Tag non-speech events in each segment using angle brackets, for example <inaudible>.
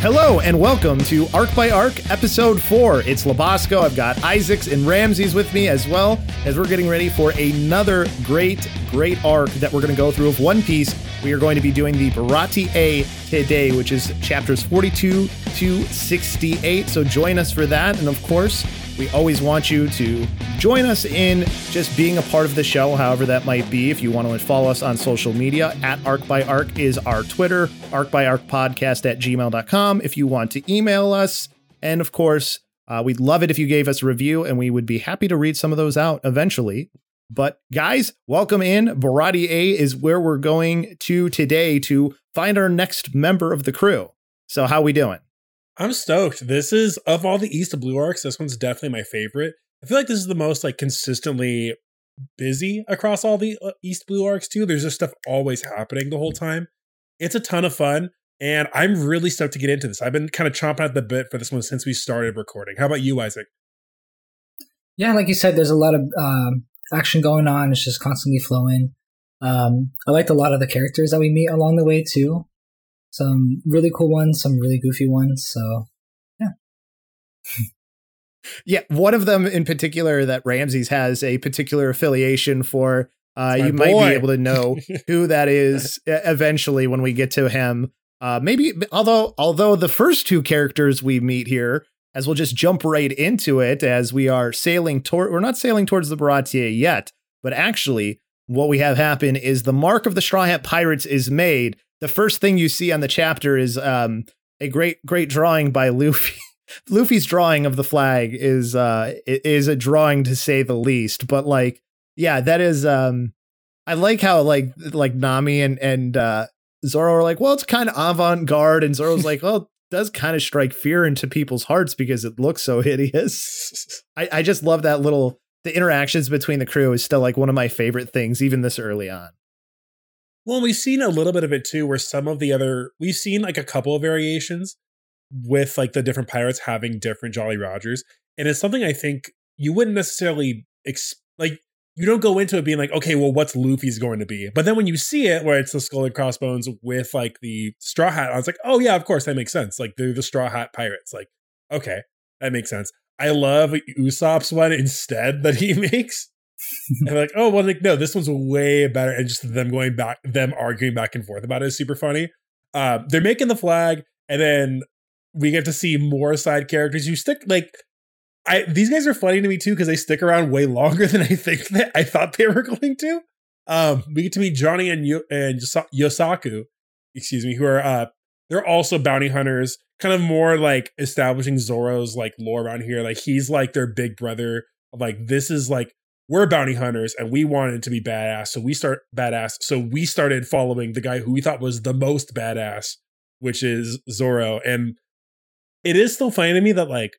Hello and welcome to Arc by Arc Episode 4. It's Lobosco. I've got Isaacs and Ramses with me as well as we're getting ready for another great, great arc that we're going to go through of One Piece. We are going to be doing the Baratie A today, which is chapters 42 to 68. So join us for that. And of course, we always want you to join us in just being a part of the show, however that might be. If you want to follow us on social media, at Arc by Arc is our Twitter, Arc by Arc podcast at gmail.com. If you want to email us, and of course, uh, we'd love it if you gave us a review, and we would be happy to read some of those out eventually. But guys, welcome in. Baratie A is where we're going to today to find our next member of the crew. So how we doing? I'm stoked. This is of all the East Blue arcs, this one's definitely my favorite. I feel like this is the most like consistently busy across all the uh, East Blue arcs too. There's just stuff always happening the whole time. It's a ton of fun, and I'm really stoked to get into this. I've been kind of chomping at the bit for this one since we started recording. How about you, Izaek? Yeah, like you said, there's a lot of um, action going on. It's just constantly flowing. Um, I liked a lot of the characters that we meet along the way too some really cool ones, some really goofy ones. So, yeah. <laughs> yeah, one of them in particular that Ramses has a particular affiliation for. Uh, you boy. might be able to know <laughs> who that is eventually when we get to him. Uh, maybe although although the first two characters we meet here, as we'll just jump right into it as we are sailing toward we're not sailing towards the Baratie yet, but actually what we have happen is the mark of the Straw Hat Pirates is made the first thing you see on the chapter is um, a great great drawing by Luffy. <laughs> Luffy's drawing of the flag is uh is a drawing to say the least, but like yeah, that is um I like how like like Nami and and uh Zoro are like, well, it's kind of avant-garde and Zoro's like, well, does kind of strike fear into people's hearts because it looks so hideous. <laughs> I, I just love that little the interactions between the crew is still like one of my favorite things, even this early on. Well, we've seen a little bit of it too, where some of the other we've seen like a couple of variations with like the different pirates having different Jolly Rogers, and it's something I think you wouldn't necessarily ex- like. You don't go into it being like, okay, well, what's Luffy's going to be? But then when you see it, where it's the skull and crossbones with like the straw hat, I was like, oh yeah, of course that makes sense. Like they're the straw hat pirates. Like, okay, that makes sense. I love Usopp's one instead that he <laughs> makes <laughs> and like, oh well, like no, this one's way better. And just them going back, them arguing back and forth about it is super funny. Uh, they're making the flag, and then we get to see more side characters. You stick like, I these guys are funny to me too because they stick around way longer <laughs> than I think that I thought they were <laughs> going to. Um, we get to meet Johnny and Yo- and Yosaku, excuse me, who are uh, they're also bounty hunters, kind of more like establishing Zoro's like lore around here. Like he's like their big brother. Like this is like we're bounty hunters and we wanted to be badass. So we start badass. So we started following the guy who we thought was the most badass, which is Zoro. And it is still funny to me that like,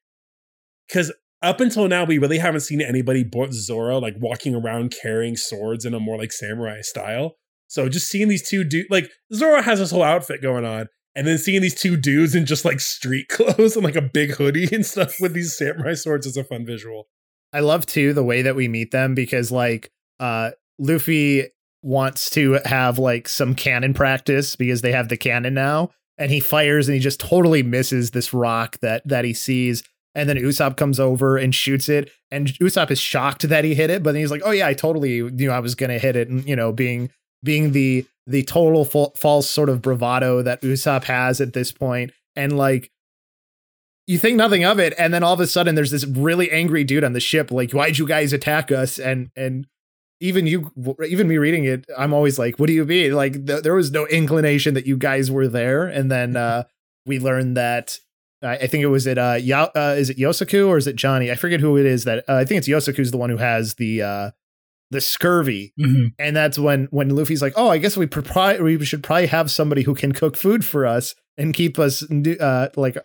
because up until now we really haven't seen anybody but Zoro like walking around carrying swords in a more like samurai style. So just seeing these two dudes, like Zoro has this whole outfit going on, and then seeing these two dudes in just like street <laughs> clothes and like a big hoodie and stuff with these samurai swords is a fun visual. I love too the way that we meet them because like uh Luffy wants to have like some cannon practice because they have the cannon now and he fires and he just totally misses this rock that that he sees and then Usopp comes over and shoots it and Usopp is shocked that he hit it but he's like oh yeah I totally know I was going to hit it and you know being being the the total fa- false sort of bravado that Usopp has at this point and like you think nothing of it and then all of a sudden there's this really angry dude on the ship like why'd you guys attack us and and even you, even me reading it, I'm always like, what do you mean? Like, th- there was no inclination that you guys were there. And then uh, we learned that I think it was at uh, uh is it Yosaku or is it Johnny? I forget who it is that uh, I think it's Yosaku's the one who has the uh the scurvy. Mm-hmm. And that's when when Luffy's like, "Oh, I guess we pro- we should probably have somebody who can cook food for us and keep us uh like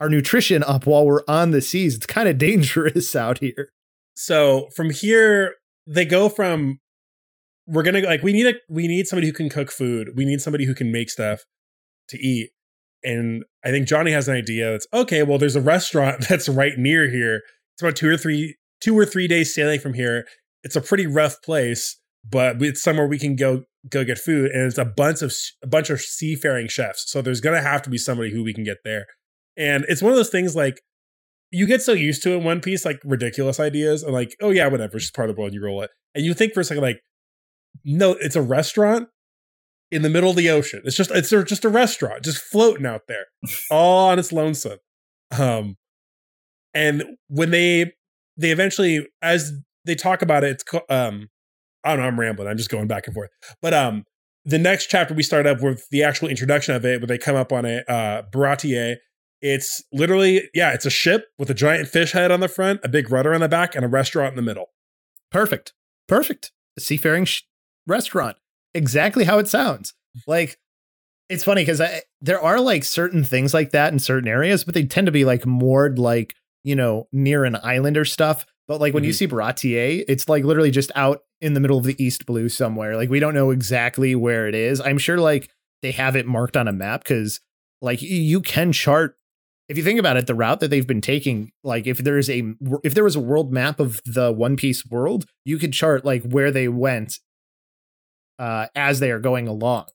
our nutrition up while we're on the seas. It's kind of dangerous <laughs> out here." So, from here they go from we're to like we need a we need somebody who can cook food. We need somebody who can make stuff to eat and I think Johnny has an idea that's okay, well, there's a restaurant <laughs> that's right near here. It's about two or three two or three days sailing from here. It's a pretty rough place, but it's somewhere we can go go get food. And it's a bunch of a bunch of seafaring chefs. So there's gonna have to be somebody who we can get there. And it's one of those things like you get so used to in One Piece, like ridiculous ideas, and like, oh yeah, whatever, it's just part of the world, you roll it. And you think for a second, like, no, it's a restaurant in the middle of the ocean. It's just it's just a restaurant just floating out there, <laughs> all on its lonesome. Um, and when they they eventually as they talk about it, it's um I don't know. I'm rambling. I'm just going back and forth. But um, the next chapter we start up with the actual introduction of it, where they come up on a uh, Baratie. It's literally yeah, it's a ship with a giant fish head on the front, a big rudder on the back, and a restaurant in the middle. Perfect, perfect. A seafaring sh- restaurant exactly how it sounds. Like it's funny because there are like certain things like that in certain areas, but they tend to be like moored like you know near an island or stuff. But like when mm-hmm. you see Baratie, it's like literally just out in the middle of the East Blue somewhere. Like we don't know exactly where it is. I'm sure like they have it marked on a map because like you can chart if you think about it, the route that they've been taking, like if there's a if there was a world map of the One Piece world, you could chart like where they went uh, as they are going along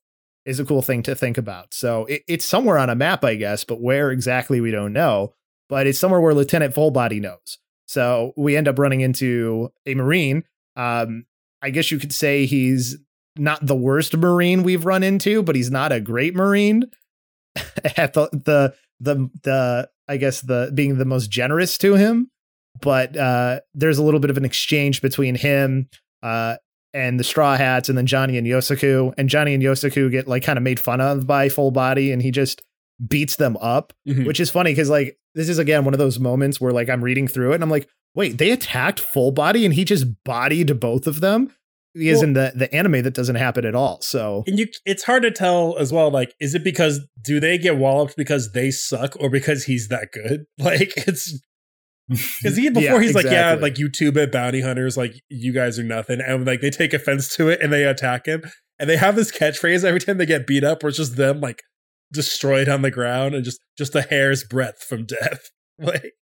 is a cool thing to think about. So it, it's somewhere on a map, I guess, but where exactly we don't know. But it's somewhere where Lieutenant Fullbody knows. So we end up running into a Marine. Um, I guess you could say he's not the worst Marine we've run into, but he's not a great Marine. <laughs> At the the the the I guess the being the most generous to him. But uh, there's a little bit of an exchange between him uh, and the Straw Hats, and then Johnny and Yosaku. And Johnny and Yosaku get like kind of made fun of by Full Body, and he just beats them up, mm-hmm. which is funny because like this is again one of those moments where like I'm reading through it and I'm like, wait, they attacked Full Body and he just bodied both of them. Because well, in the the anime that doesn't happen at all. So and you, it's hard to tell as well. Like, is it because do they get walloped because they suck or because he's that good? <laughs> Like, it's <laughs> because he before yeah, he's exactly. like, yeah, like YouTube it, bounty hunters, like you guys are nothing, and like they take offense to it and they attack him, and they have this catchphrase every time they get beat up, where it's just them like destroyed on the ground and just just a hair's breadth from death. <laughs> Like,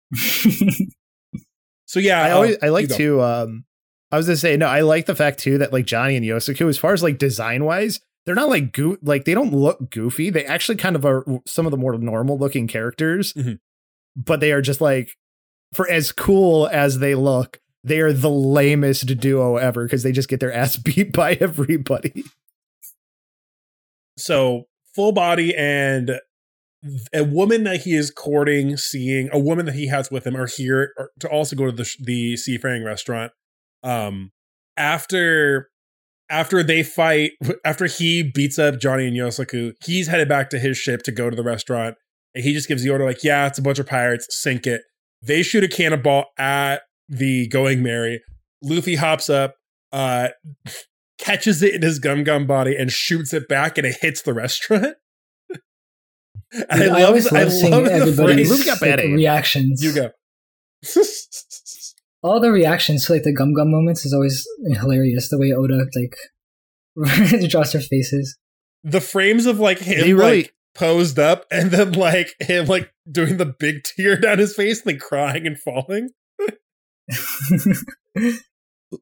so yeah, I always I like to. um I was gonna say no, I like the fact too that like Johnny and Yosaku, as far as like design wise, they're not like go- like they don't look goofy. They actually kind of are some of the more normal looking characters, mm-hmm. but they are just like for as cool as they look, they are the lamest duo ever because they just get their ass <laughs> beat by everybody. So full body and a woman that he is courting, seeing a woman that he has with him, are here to also go to the the seafaring restaurant. Um, after after they fight, <laughs> after he beats up Johnny and Yosaku, he's headed back to his ship to go to the restaurant, and he just gives the order like, "Yeah, it's a bunch of pirates, sink it." They shoot a cannonball at the Going Merry. Luffy hops up, uh, <laughs> catches it in his gum gum body, and shoots it back, and it hits the restaurant. <laughs> I, I, always love, seeing everybody's got bad like, reactions. You go. All the reactions to like the gum gum moments is always hilarious. The way Oda like <laughs> draws their faces. The frames of like him really, like posed up and then like him like doing the big tear down his face and then crying and falling. <laughs>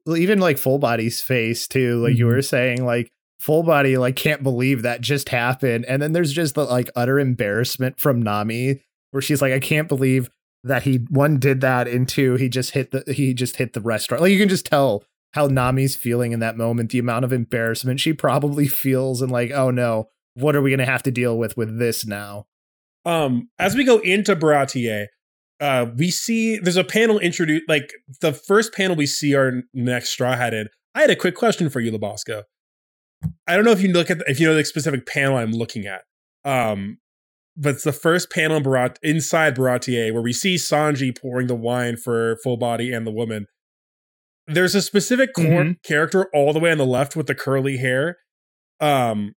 well, even like full body's face too, like mm-hmm. you were saying, like full body like can't believe that just happened. And then there's just the like utter embarrassment from Nami where she's like, I can't believe that he one did that and two he just hit the he just hit the restaurant. Like you can just tell how Nami's feeling in that moment, the amount of embarrassment she probably feels and like, oh no, what are we going to have to deal with with this now? Um, as we go into Baratie, uh, we see there's a panel introduced. Like the first panel we see our next Straw Hat in. I I had a quick question for you, Lobosco. I don't know if you look at the, if you know the specific panel I'm looking at. Um, but it's the first panel in Barat- inside Baratie where we see Sanji pouring the wine for Full Body and the woman. There's a specific mm-hmm. character all the way on the left with the curly hair. Um,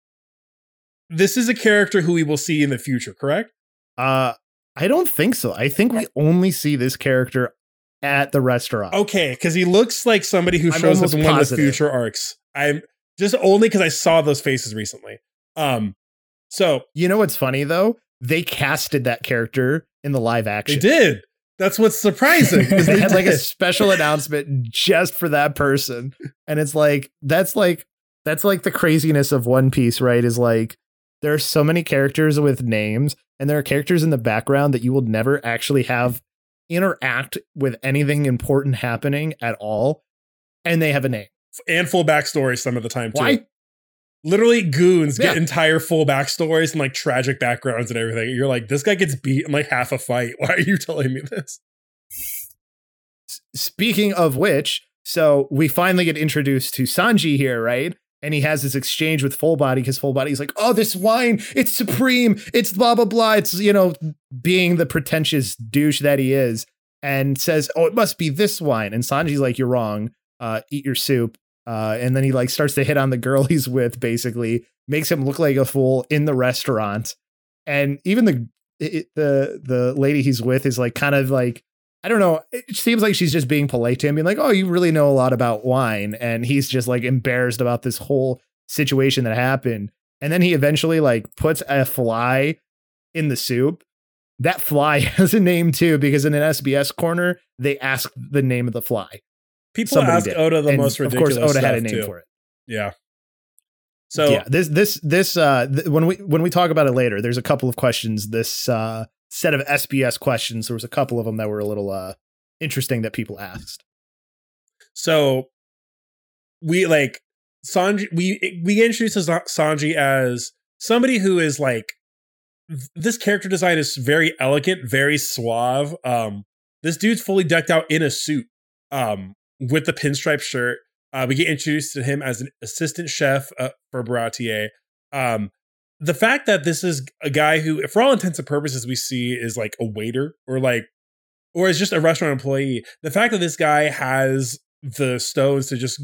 this is a character who we will see in the future, correct? Uh, I don't think so. I think we only see this character at the restaurant. Okay, because he looks like somebody who I'm shows up in one positive. of the future arcs. I'm just only because I saw those faces recently. Um, so you know what's funny though? They casted that character in the live action. They did. That's what's surprising. <laughs> they, they had like a special announcement just for that person, and it's like that's like that's like the craziness of One Piece, right? Is like there are so many characters with names, and there are characters in the background that you will never actually have interact with anything important happening at all, and they have a name and full backstory some of the time too. Why? Literally, goons yeah. get entire full backstories and like tragic backgrounds and everything. You're like, this guy gets beat in like half a fight. <laughs> Why are you telling me this? Speaking of which, so we finally get introduced to Sanji here, right? And he has this exchange with Full Body because Full Body's like, oh, this wine, it's supreme. It's blah, blah, blah. It's, you know, being the pretentious douche that he is and says, oh, it must be this wine. And Sanji's like, you're wrong. Uh, eat your soup. Uh, and then he like starts to hit on the girl <laughs> he's with, basically makes him look like a fool in the restaurant. And even the it, the the lady he's with is like kind of like I don't know. It seems like she's just being polite to him, being like, "Oh, you really know a lot about wine," and he's just like embarrassed about this whole situation that happened. And then he eventually like puts a fly in the soup. That fly <laughs> has a name too, because in an SBS corner they ask the name of the fly. People Somebody ask did. Oda the and most ridiculous. Of course, Oda had a name too. for it. Yeah. So yeah, this this this uh th- when we when we talk about it later, there's a couple of questions. This uh set of SBS questions. There was a couple of them that were a little uh interesting that people asked. So we like Sanji. We we introduced Sanji as somebody who is like this character design is very elegant, very suave. Um, this dude's fully decked out in a suit. Um, with the pinstripe shirt. Uh, we get introduced to him as an assistant chef uh, for Baratie. Um, the fact that this is a guy who, for all intents and purposes, we see is like a waiter or like, or is just a restaurant employee. The fact that this guy has the stones to just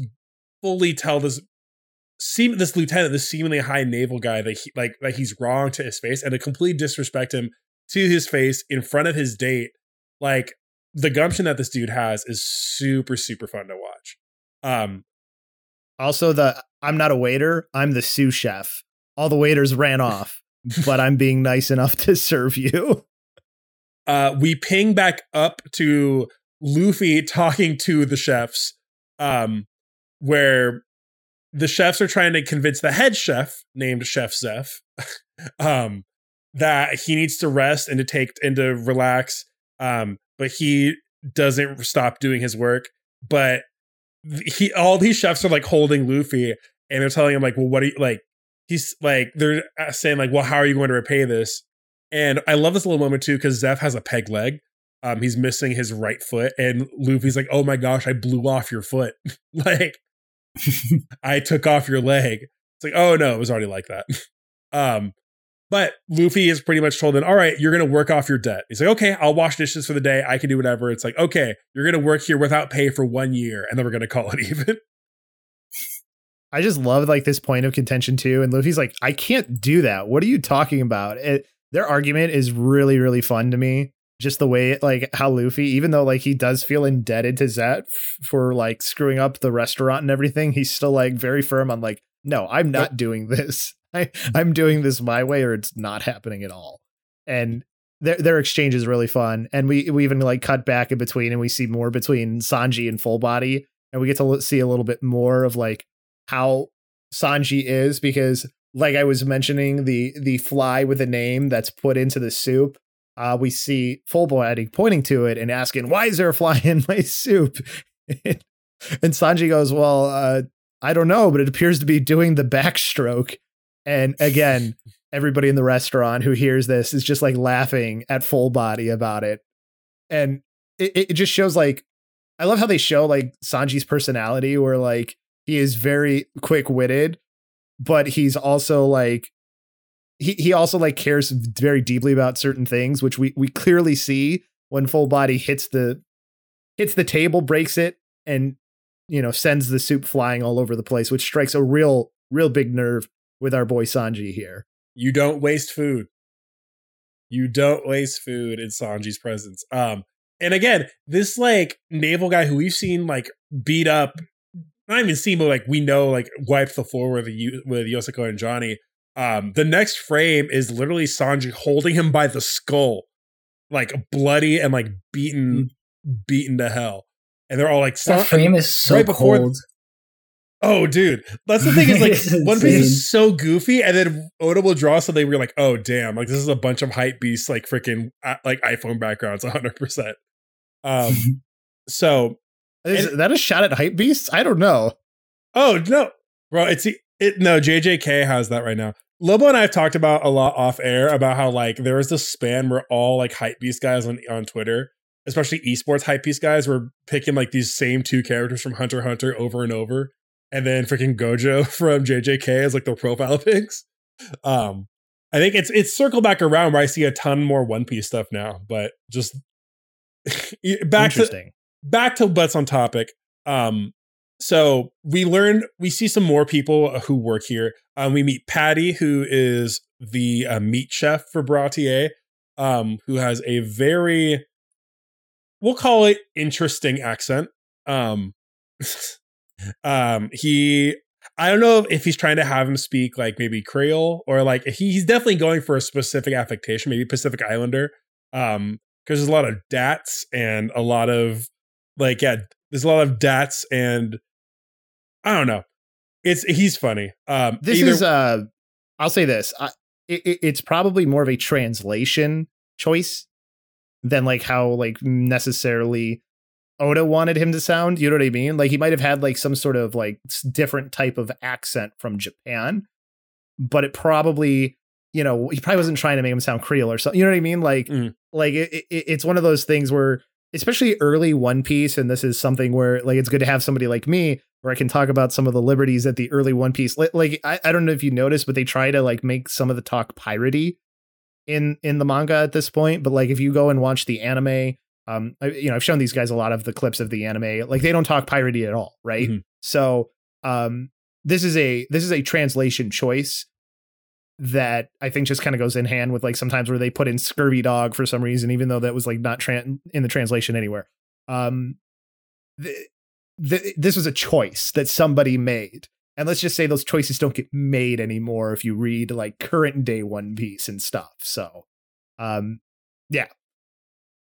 fully tell this seem this lieutenant, this seemingly high naval guy that he like that he's wrong to his face and to completely disrespect him to his face in front of his date. Like the gumption that this dude has is super super fun to watch. Um, also the I'm not a waiter, I'm the sous chef. All the waiters ran <laughs> off, but I'm being nice enough to serve you. Uh, we ping back up to Luffy talking to the chefs, um, where the chefs are trying to convince the head chef, named Chef Zeff, <laughs> um, that he needs to rest and to take and to relax. Um, but he doesn't stop doing his work. But he all these chefs are like holding Luffy and they're telling him like, well, what are you like? He's like they're saying like, well, how are you going to repay this? And I love this little moment too because Zeff has a peg leg. Um, he's missing his right foot, and Luffy's like, "Oh my gosh, I blew off your foot! <laughs> like, <laughs> I took off your leg." It's like, "Oh no, it was already like that." <laughs> um, but Luffy is pretty much told him, all right, you're going to work off your debt. He's like, okay, I'll wash dishes for the day. I can do whatever. It's like, okay, you're going to work here without pay for one year, and then we're going to call it <laughs> even. I just love like this point of contention too. And Luffy's like, I can't do that. What are you talking about? It, their argument is really, really fun to me. Just the way, like, how Luffy, even though like he does feel indebted to Zeff f- for like screwing up the restaurant and everything, he's still like very firm on like, no, I'm not doing this. I, I'm doing this my way or it's not happening at all. And their their exchange is really fun. And we we even like cut back in between and we see more between Sanji and Full Body. And we get to see a little bit more of like how Sanji is because like I was mentioning the the fly with a name that's put into the soup. Uh, we see Full Body pointing to it and asking, "Why is there a fly <laughs> in my soup?" <laughs> and Sanji goes, "Well, uh, I don't know, but it appears to be doing the backstroke." And again, everybody in the restaurant who hears this is just like laughing at full body about it. And it, it just shows like I love how they show like Sanji's personality where like he is very quick-witted, but he's also like he he also like cares very deeply about certain things, which we we clearly see when full body hits the hits the table, breaks it, and you know sends the soup flying all over the place, which strikes a real real big nerve with our boy Sanji here. You don't waste food. You don't waste food in Sanji's presence. Um, and again, this like naval guy who we've seen like beat up, not even seen, but like we know like wiped the floor with with Yosaku and Johnny. Um, the next frame is literally Sanji holding him by the skull, like bloody and like beaten, beaten to hell. And they're all like, that frame is so right before, cold. Oh, dude, that's the thing is like <laughs> One Piece is so goofy, and then Oda will draw something. We're like, oh damn, like this is a bunch of hype beasts, like freaking uh, like iPhone backgrounds, hundred percent. Um, <laughs> so is and, that a shot at hype beasts? I don't know. Oh no, bro, it's it. No, JJK has that right now. Lobo and I have talked about a lot off air about how like there was this span where all like hype beast guys on on Twitter, especially esports hype beast guys, were picking like these same two characters from Hunter Hunter over and over, and then freaking Gojo <laughs> from JJK as like the profile <laughs> pics. Um, I think it's it's circled back around where I see a ton more One Piece stuff now, but just <laughs> back to back to what's on topic. Um, so we learn we see some more people who work here. Um, we meet Patty, who is the uh, meat chef for Baratie, um, who has a very we'll call it interesting accent. Um, um, he I don't know if he's trying to have him speak like maybe Creole or like he, he's definitely going for a specific affectation, maybe Pacific Islander. Um, because there's a lot of dats and a lot of like yeah, there's a lot of dats and I don't know. It's he's funny. Um, this either- is uh, I'll say this. I, it, it's probably more of a translation choice than like how like necessarily Oda wanted him to sound. You know what I mean? Like he might have had like some sort of like different type of accent from Japan, but it probably you know he probably wasn't trying to make him sound Creole or something. You know what I mean? Like mm. like it, it, it's one of those things where especially early One Piece, and this is something where like it's good to have somebody like me where I can talk about some of the liberties at the early One Piece. Like, like I, I don't know if you noticed, but they try to like make some of the talk piratey in in the manga at this point. But like if you go and watch the anime, um, I, you know I've shown these guys a lot of the clips of the anime. Like they don't talk piratey at all, right? mm-hmm. So um, this is a this is a translation choice that I think just kind of goes in hand with like sometimes where they put in scurvy dog for some reason, even though that was like not tran- in the translation anywhere. Um, the, the, this was a choice that somebody made. And let's just say those choices don't get made anymore if you read like current day One Piece and stuff. So, um, yeah,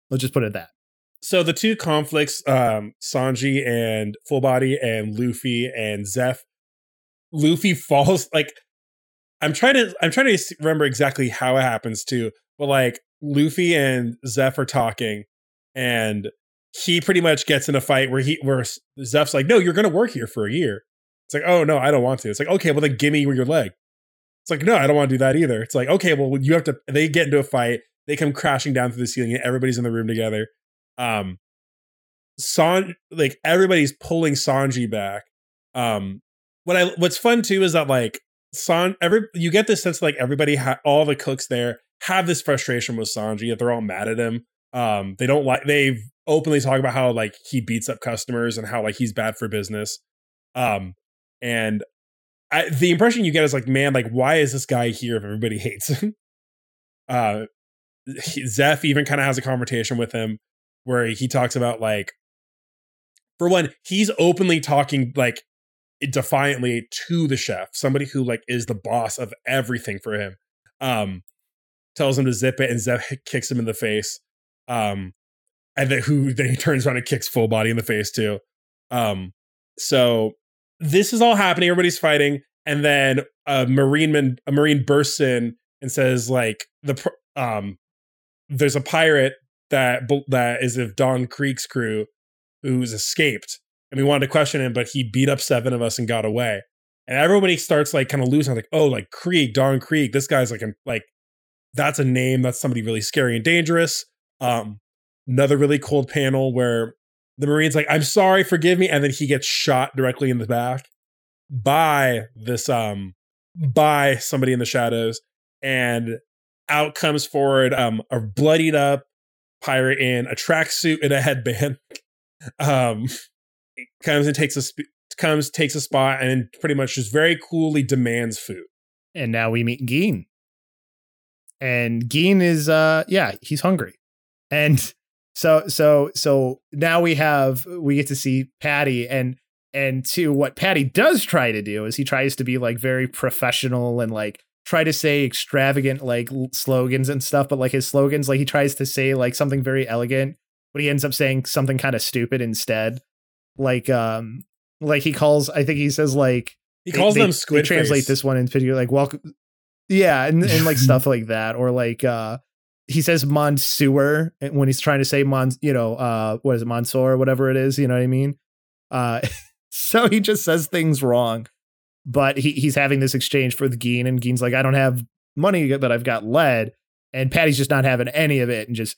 let's just put it that. So the two conflicts, um, Sanji and Full Body and Luffy and Zeff. Luffy <laughs> falls like I'm trying to I'm trying to remember exactly how it happens too, but like Luffy and Zeff are talking, and he pretty much gets in a fight where he where Zeff's like, "No, you're going to work here for a year." It's like, "Oh no, I don't want to." It's like, "Okay, well then give me your leg." It's like, "No, I don't want to do that either." It's like, "Okay, well you have to." They get into a fight. They come crashing down through the ceiling, and everybody's in the room together. Um, San like everybody's pulling Sanji back. Um, what I what's fun too is that like San every you get this sense like everybody ha- all the cooks there have this frustration with Sanji that they're all mad at him. Um, they don't like they've openly talk about how like he beats up customers and how like he's bad for business. Um, and I, the impression you get is like, man, like why is this guy here if everybody <laughs> hates him? uh, Zeff even kind of has a conversation with him where he talks about like, for one, he's openly talking like defiantly to the chef, somebody who like is the boss of everything for him. Um, tells him to zip it, and Zeff <laughs> kicks him in the face. Um, and then who then he turns around and kicks full body in the face too. Um, so this is all happening. Everybody's fighting, and then a marine man, a marine bursts in and says like the um, there's a pirate that that is of Don Krieg's crew who's escaped and we wanted to question him, but he beat up seven of us and got away. And everybody starts like kind of losing, like, oh, like Krieg, Don Krieg, this guy's like, like that's a name. That's somebody really scary and dangerous. Um, another really cold panel where the Marine's like, I'm sorry, forgive me. And then he gets shot directly in the back. by this um by somebody in the shadows, and out comes forward um a bloodied up pirate in a tracksuit and a headband. <laughs> um, comes and takes a sp- comes takes a spot and pretty much just very coolly demands food. And now we meet Gin. And Gin is uh yeah, he's hungry. And so so so now we have we get to see Patty and and to what Patty does try to do is he tries to be like very professional and like try to say extravagant like slogans and stuff, but like his slogans, like he tries to say like something very elegant, but he ends up saying something kind of stupid instead. Like um like he calls I think he says like he calls they, them squid. They translate face. this one in particular like welcome yeah, and, and like stuff <laughs> like that. Or like uh he says Monsieur when he's trying to say Mon you know, uh what is it, Monsieur or whatever it is, you know what I mean? Uh <laughs> so he just says things wrong but he, he's having this exchange for the Gin, and Gin's like, I don't have money, but I've got lead, and Patty's just not having any of it, and just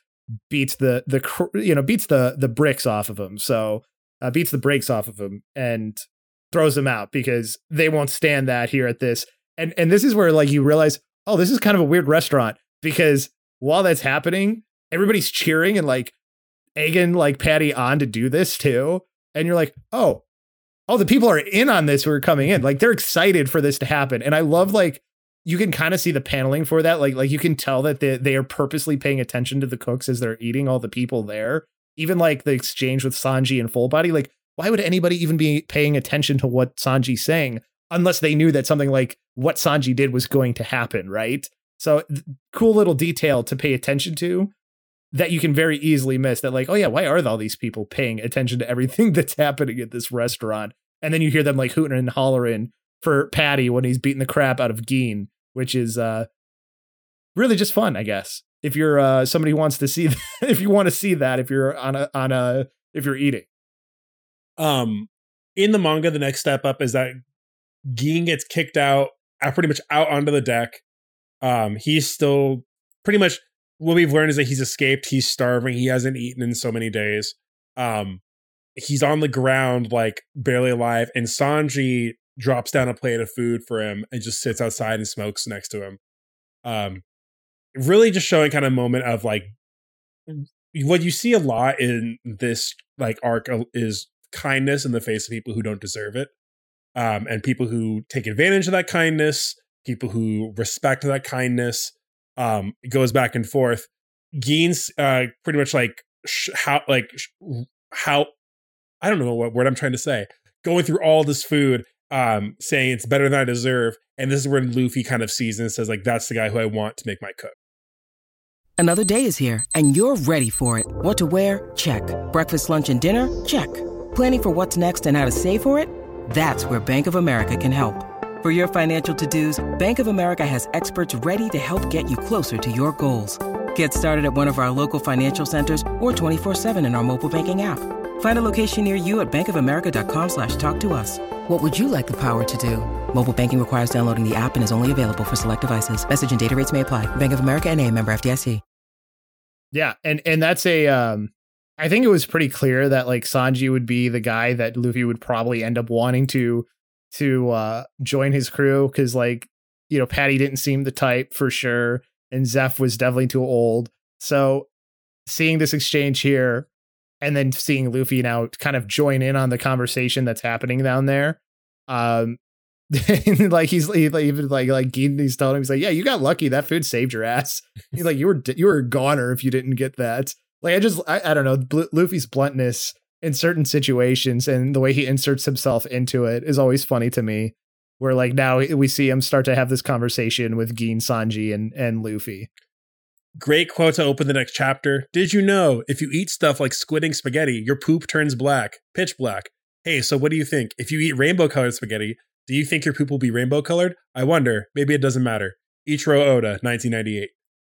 beats the the you know beats the the bricks off of him. So uh, beats the brakes off of him and throws him out because they won't stand that here at this. And and this is where like you realize, oh, this is kind of a weird restaurant because while that's happening, everybody's cheering and like egging like Patty on to do this too. And you're like, oh, oh, the people are in on this who are coming in. Like they're excited for this to happen. And I love like you can kind of see the paneling for that. Like like you can tell that they they are purposely paying attention to the cooks as they're eating all the people there. Even like the exchange with Sanji and Full Body. Like why would anybody even be paying attention to what Sanji's saying unless they knew that something like what Sanji did was going to happen, right? So th- cool little detail to pay attention to that you can very easily miss that like oh yeah why are all these people paying attention to everything <laughs> that's happening at this restaurant? And then you hear them like hooting and hollering for patty when he's beating the crap out of Gin which is uh really just fun i guess. If you're uh somebody who wants to see <laughs> that, if you want to see that if you're on a on a if you're eating. Um in the manga the next step up is that Gin gets kicked out pretty much out onto the deck. Um he's still pretty much what we've learned is that he's escaped. He's starving. He hasn't eaten in so many days. Um, he's on the ground, like barely alive. And Sanji drops down a plate of food for him and just sits outside and smokes next to him. Um, really just showing kind of a moment of like what you see a lot in this like arc is kindness in the face of people who don't deserve it. Um, and people who take advantage of that kindness, people who respect that kindness, um, it goes back and forth. Gin's uh, pretty much like sh- how like sh- how I don't know what word I'm trying to say. Going through all this food, um, saying it's better than I deserve, and this is when Luffy kind of sees and says like, "That's the guy who I want to make my cook." Another day is here, and you're ready for it. What to wear? Check. Breakfast, lunch, and dinner? Check. Planning for what's next and how to save for it? That's where Bank of America can help. For your financial to-dos, Bank of America has experts ready to help get you closer to your goals. Get started at one of our local financial centers or 24-7 in our mobile banking app. Find a location near you at bankofamerica.com slash talk to us. What would you like the power to do? Mobile banking requires downloading the app and is only available for select devices. Message and data rates may apply. Bank of America and a member FDIC. Yeah, and and that's a um I think it was pretty clear that like Sanji would be the guy that Luffy would probably end up wanting to to uh join his crew because like you know patty didn't seem the type for sure and Zeff was definitely too old. So seeing this exchange here and then seeing luffy now kind of join in on the conversation that's happening down there um <laughs> like he's he, like, even like like he's telling him he's like yeah you got lucky. That food saved your ass. <laughs> He's like you were you were a goner if you didn't get that. Like i just i, I don't know luffy's bluntness in certain situations and the way he inserts himself into it is always funny to me where like now we see him start to have this conversation with Gin Sanji and and Luffy. Great quote to open the next chapter. Did you know if you eat stuff like squid ink spaghetti, your poop turns black, pitch black? Hey, so what do you think? If you eat rainbow colored spaghetti, do you think your poop will be rainbow colored? I wonder. Maybe it doesn't matter. Eiichiro Oda, 1998.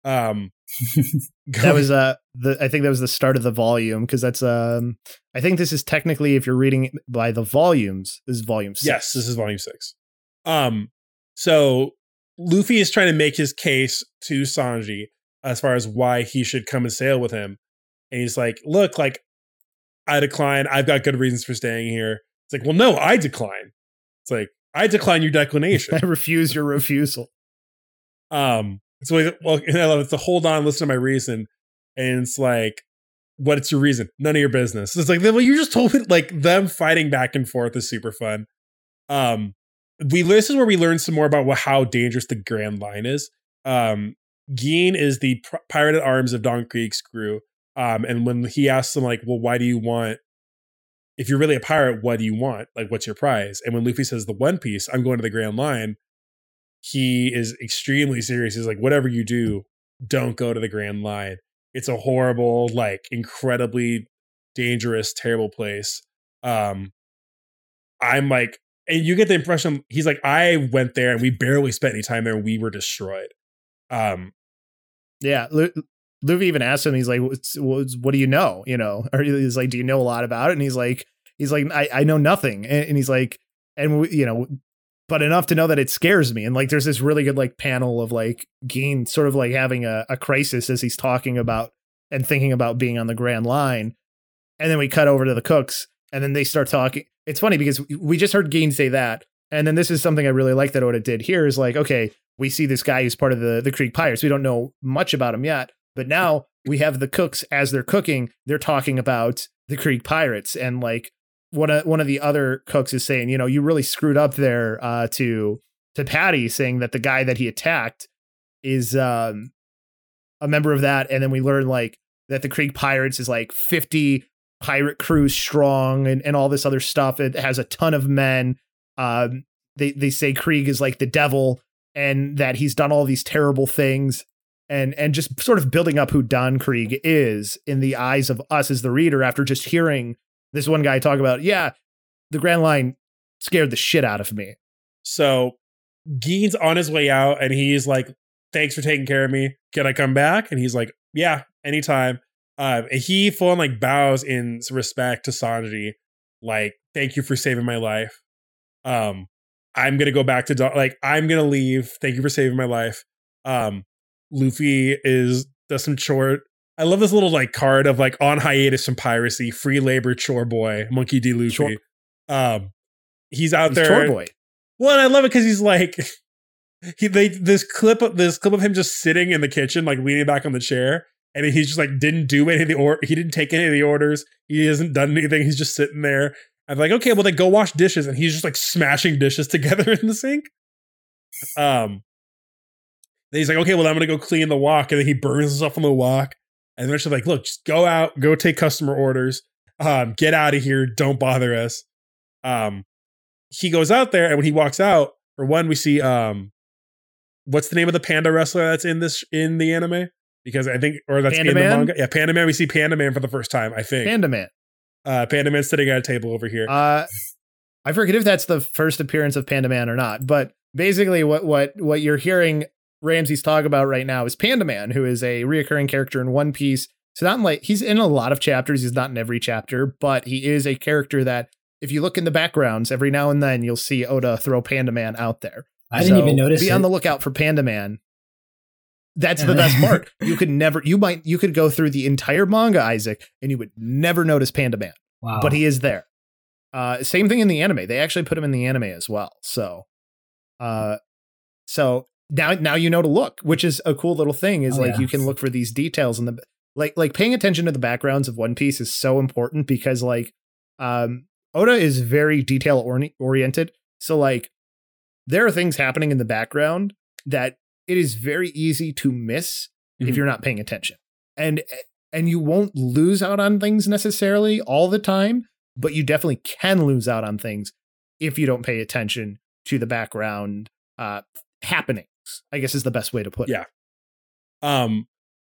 Um, <laughs> that was uh the I think that was the start of the volume because that's um I think this is technically if you're reading by the volumes this is volume six. Yes, this is volume six. Um, so Luffy is trying to make his case to Sanji as far as why he should come and sail with him, and he's like, "Look, like I decline. I've got good reasons for staying here." It's like, "Well, no, I decline." It's like, I decline your <laughs> declination. I refuse your refusal. Um, so well, and I love it. It's a hold on, listen to my reason, and it's like, what's your reason? None of your business. It's like, well, you just told me like them fighting back and forth is super fun. Um, we this is where we learn some more about what, how dangerous the Grand Line is. Um, Gin is the pr- pirate at arms of Don Krieg's crew. Um, and when he asks them like, well, why do you want? If you're really a pirate, what do you want? Like, what's your prize? And when Luffy says the One Piece, I'm going to the Grand Line. He is extremely serious. He's like, whatever you do, don't go to the Grand Line. It's a horrible, like, incredibly dangerous, terrible place. Um, I'm like, and you get the impression he's like, I went there and we barely spent any time there. We were destroyed. Um, yeah, Luffy even asked him. He's like, what's, what's, "What do you know?" You know, <laughs> or he's like, "Do you know a lot about it?" And he's like, "He's like, I, I know nothing." And, and he's like, "And we, you know, but enough to know that it scares me." And like, there's this really good like panel of like Gin sort of like having a, a crisis as he's talking about and thinking about being on the Grand Line. And then we cut over to the cooks, and then they start talking. It's funny because we just heard Gin say that, and then this is something I really like that Oda did here is like, okay, we see this guy who's part of the the Krieg Pirates. We don't know much about him yet, but now we have the cooks as they're cooking, they're talking about the Krieg Pirates and like one of one of the other cooks is saying, you know, you really screwed up there uh, to to Patty, saying that the guy that he attacked is um, a member of that, and then we learn like that the Krieg Pirates is like fifty pirate crews strong and, and all this other stuff. It has a ton of men. Um, they they say Krieg is like the devil and that he's done all these terrible things and and just sort of building up who Don Krieg is in the eyes of us as the reader after just hearing this one guy talk about, yeah, the Grand Line scared the shit out of me. So Gin's on his way out and he's like, Thanks for taking care of me. Can I come back? And he's like, Yeah, anytime. Uh, he full on like bows in respect to Sanji, like, thank you for saving my life. Um, I'm gonna go back to Do- like I'm gonna leave. Thank you for saving my life. Um, Luffy is does some chore. I love this little like card of like on hiatus from piracy, free labor chore boy, Monkey D. Luffy. Um, he's out he's there. Chore boy. Well, I love it because he's like <laughs> he they this clip of this clip of him just sitting in the kitchen, like leaning back on the chair, and he's just like didn't do any of the or he didn't take any of the orders. He hasn't done anything. He's just sitting there. I'm like, okay, well then go wash dishes, and he's just like smashing dishes <laughs> together in the sink. Um, then he's like, okay, well, I'm gonna go clean the wok, and then he burns himself on the wok. And they're just like, look, just go out, go take customer orders, um, get out of here, don't bother us. Um, he goes out there, and when he walks out, for one, we see um, what's the name of the panda wrestler that's in this in the anime? Because I think, or that's Panda in Man? the manga. Yeah, Panda Man. We see Panda Man for the first time. I think Panda Man. Uh, Panda Man sitting at a table over here. Uh, I forget if that's the first appearance of Panda Man or not, but basically, what what what you're hearing Ramses talk about right now is Panda Man, who is a reoccurring character in One Piece. So not like he's in a lot of chapters. He's not in every chapter, but he is a character that if you look in the backgrounds, every now and then you'll see Oda throw Panda Man out there. I didn't even notice. Be it. on the lookout for Panda Man. That's the <laughs> best part. You could never, you might, you could go through the entire manga, Izaek, and you would never notice Panda Man. Wow. But he is there. Uh, same thing in the anime. They actually put him in the anime as well. So, uh, so now now you know to look, which is a cool little thing. Is oh, like yeah. you can look for these details in the like like paying attention to the backgrounds of One Piece is so important because like um Oda is very detail oriented. So like there are things happening in the background that it is very easy to miss mm-hmm. if you're not paying attention. And and you won't lose out on things necessarily all the time, but you definitely can lose out on things if you don't pay attention to the background uh happening I guess is the best way to put it. Yeah. Um,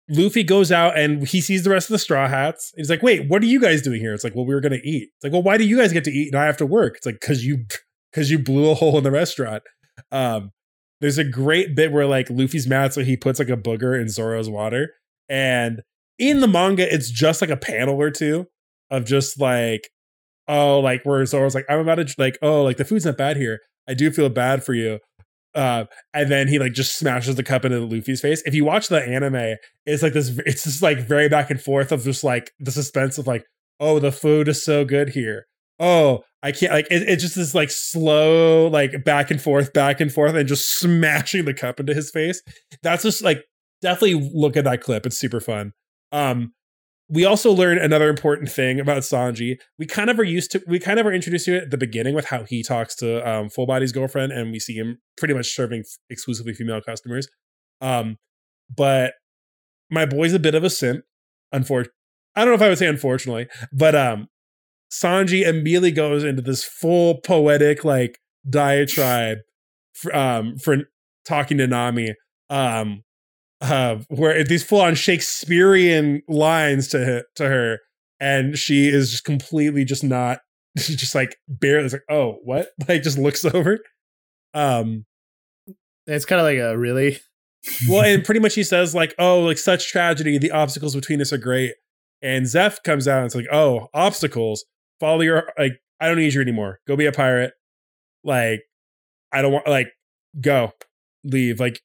Luffy goes out and he sees the rest of the Straw Hats. He's like, "Wait, what are you guys doing here?" It's like, "Well, we were going to eat." It's like, "Well, why do you guys get to eat and I have to work?" It's like, "Cause you, cause you blew a hole in the restaurant." Um, there's a great bit where like Luffy's mad, so he puts like a booger in Zoro's water, and in the manga, it's just like a panel or two of just like, oh, like where Zoro's like, "I'm about to like, oh, like the food's not bad here. I do feel bad for you." Uh, and then he like just smashes the cup into Luffy's face. If you watch the anime, it's like this. It's just like very back and forth of just like the suspense of like, oh, the food is so good here. oh, I can't like it, it's just this like slow like back and forth, back and forth, and just <laughs> smashing the cup into his face. That's just like definitely look at that clip. It's super fun. Um, we also learn another important thing about Sanji. We kind of are used to, we kind of are introduced to it at the beginning with how he talks to um, Full Body's girlfriend, and we see him pretty much serving exclusively female customers. Um, but my boy's a bit of a simp. Unfortunately, I don't know if I would say unfortunately, but um, Sanji immediately goes into this full poetic like diatribe for, um, for talking to Nami. Um, uh, where these full on Shakespearean lines to her, to her, and she is just completely just not. She's <laughs> just like barely like, oh, what? <laughs> Like just looks over. Um, it's kind of like a really. well, and <laughs> pretty much he says like, oh, like such tragedy. The obstacles between us are great. And Zeff comes out and it's like, oh, obstacles. Follow your like. I don't need you anymore. Go be a pirate. Like, I don't want like go leave. Like,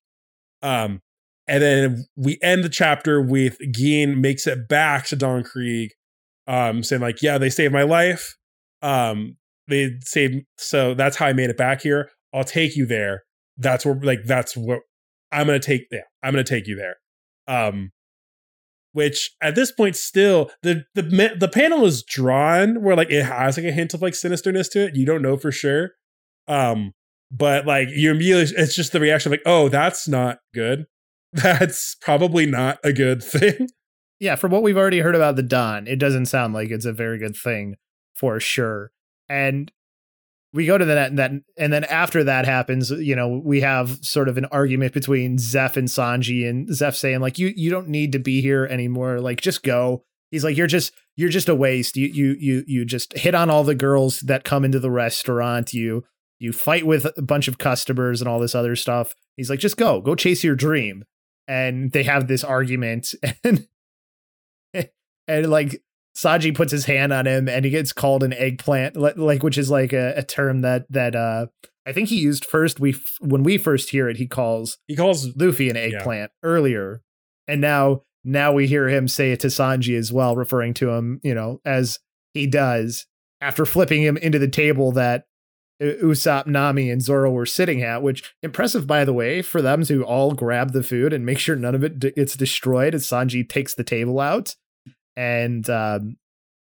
um, and then we end the chapter with Gin makes it back to Don Krieg, um, saying like, "Yeah, they saved my life. Um, they saved. So that's how I made it back here. I'll take you there. That's where, like, that's what I'm gonna take. Yeah, I'm gonna take you there. Um, which at this point still the the the panel is drawn where like it has like a hint of like sinisterness to it. You don't know for sure. Um, but like you immediately, it's just the reaction like, oh, that's not good <laughs> that's probably not a good thing. <laughs> Yeah, from what we've already heard about the Don, it doesn't sound like it's a very good thing for sure. And we go to the net and that and then after that happens, you know, we have sort of an argument between Zeff and Sanji and Zeff saying like you you don't need to be here anymore. Like just go. He's like you're just you're just a waste. You you you you just hit on all the girls that come into the restaurant. You you fight with a bunch of customers and all this other stuff. He's like just go. Go chase your dream and they have this argument <laughs> and and like Sanji puts his hand on him and he gets called an eggplant like which is like a, a term that that uh I think he used first we when we first hear it he calls he calls Luffy an eggplant yeah. earlier and now now we hear him say it to Sanji as well referring to him you know as he does after flipping him into the table that Usopp, Nami, and Zoro were sitting at, which impressive, by the way, for them to all grab the food and make sure none of it d- gets destroyed as Sanji takes the table out. And um,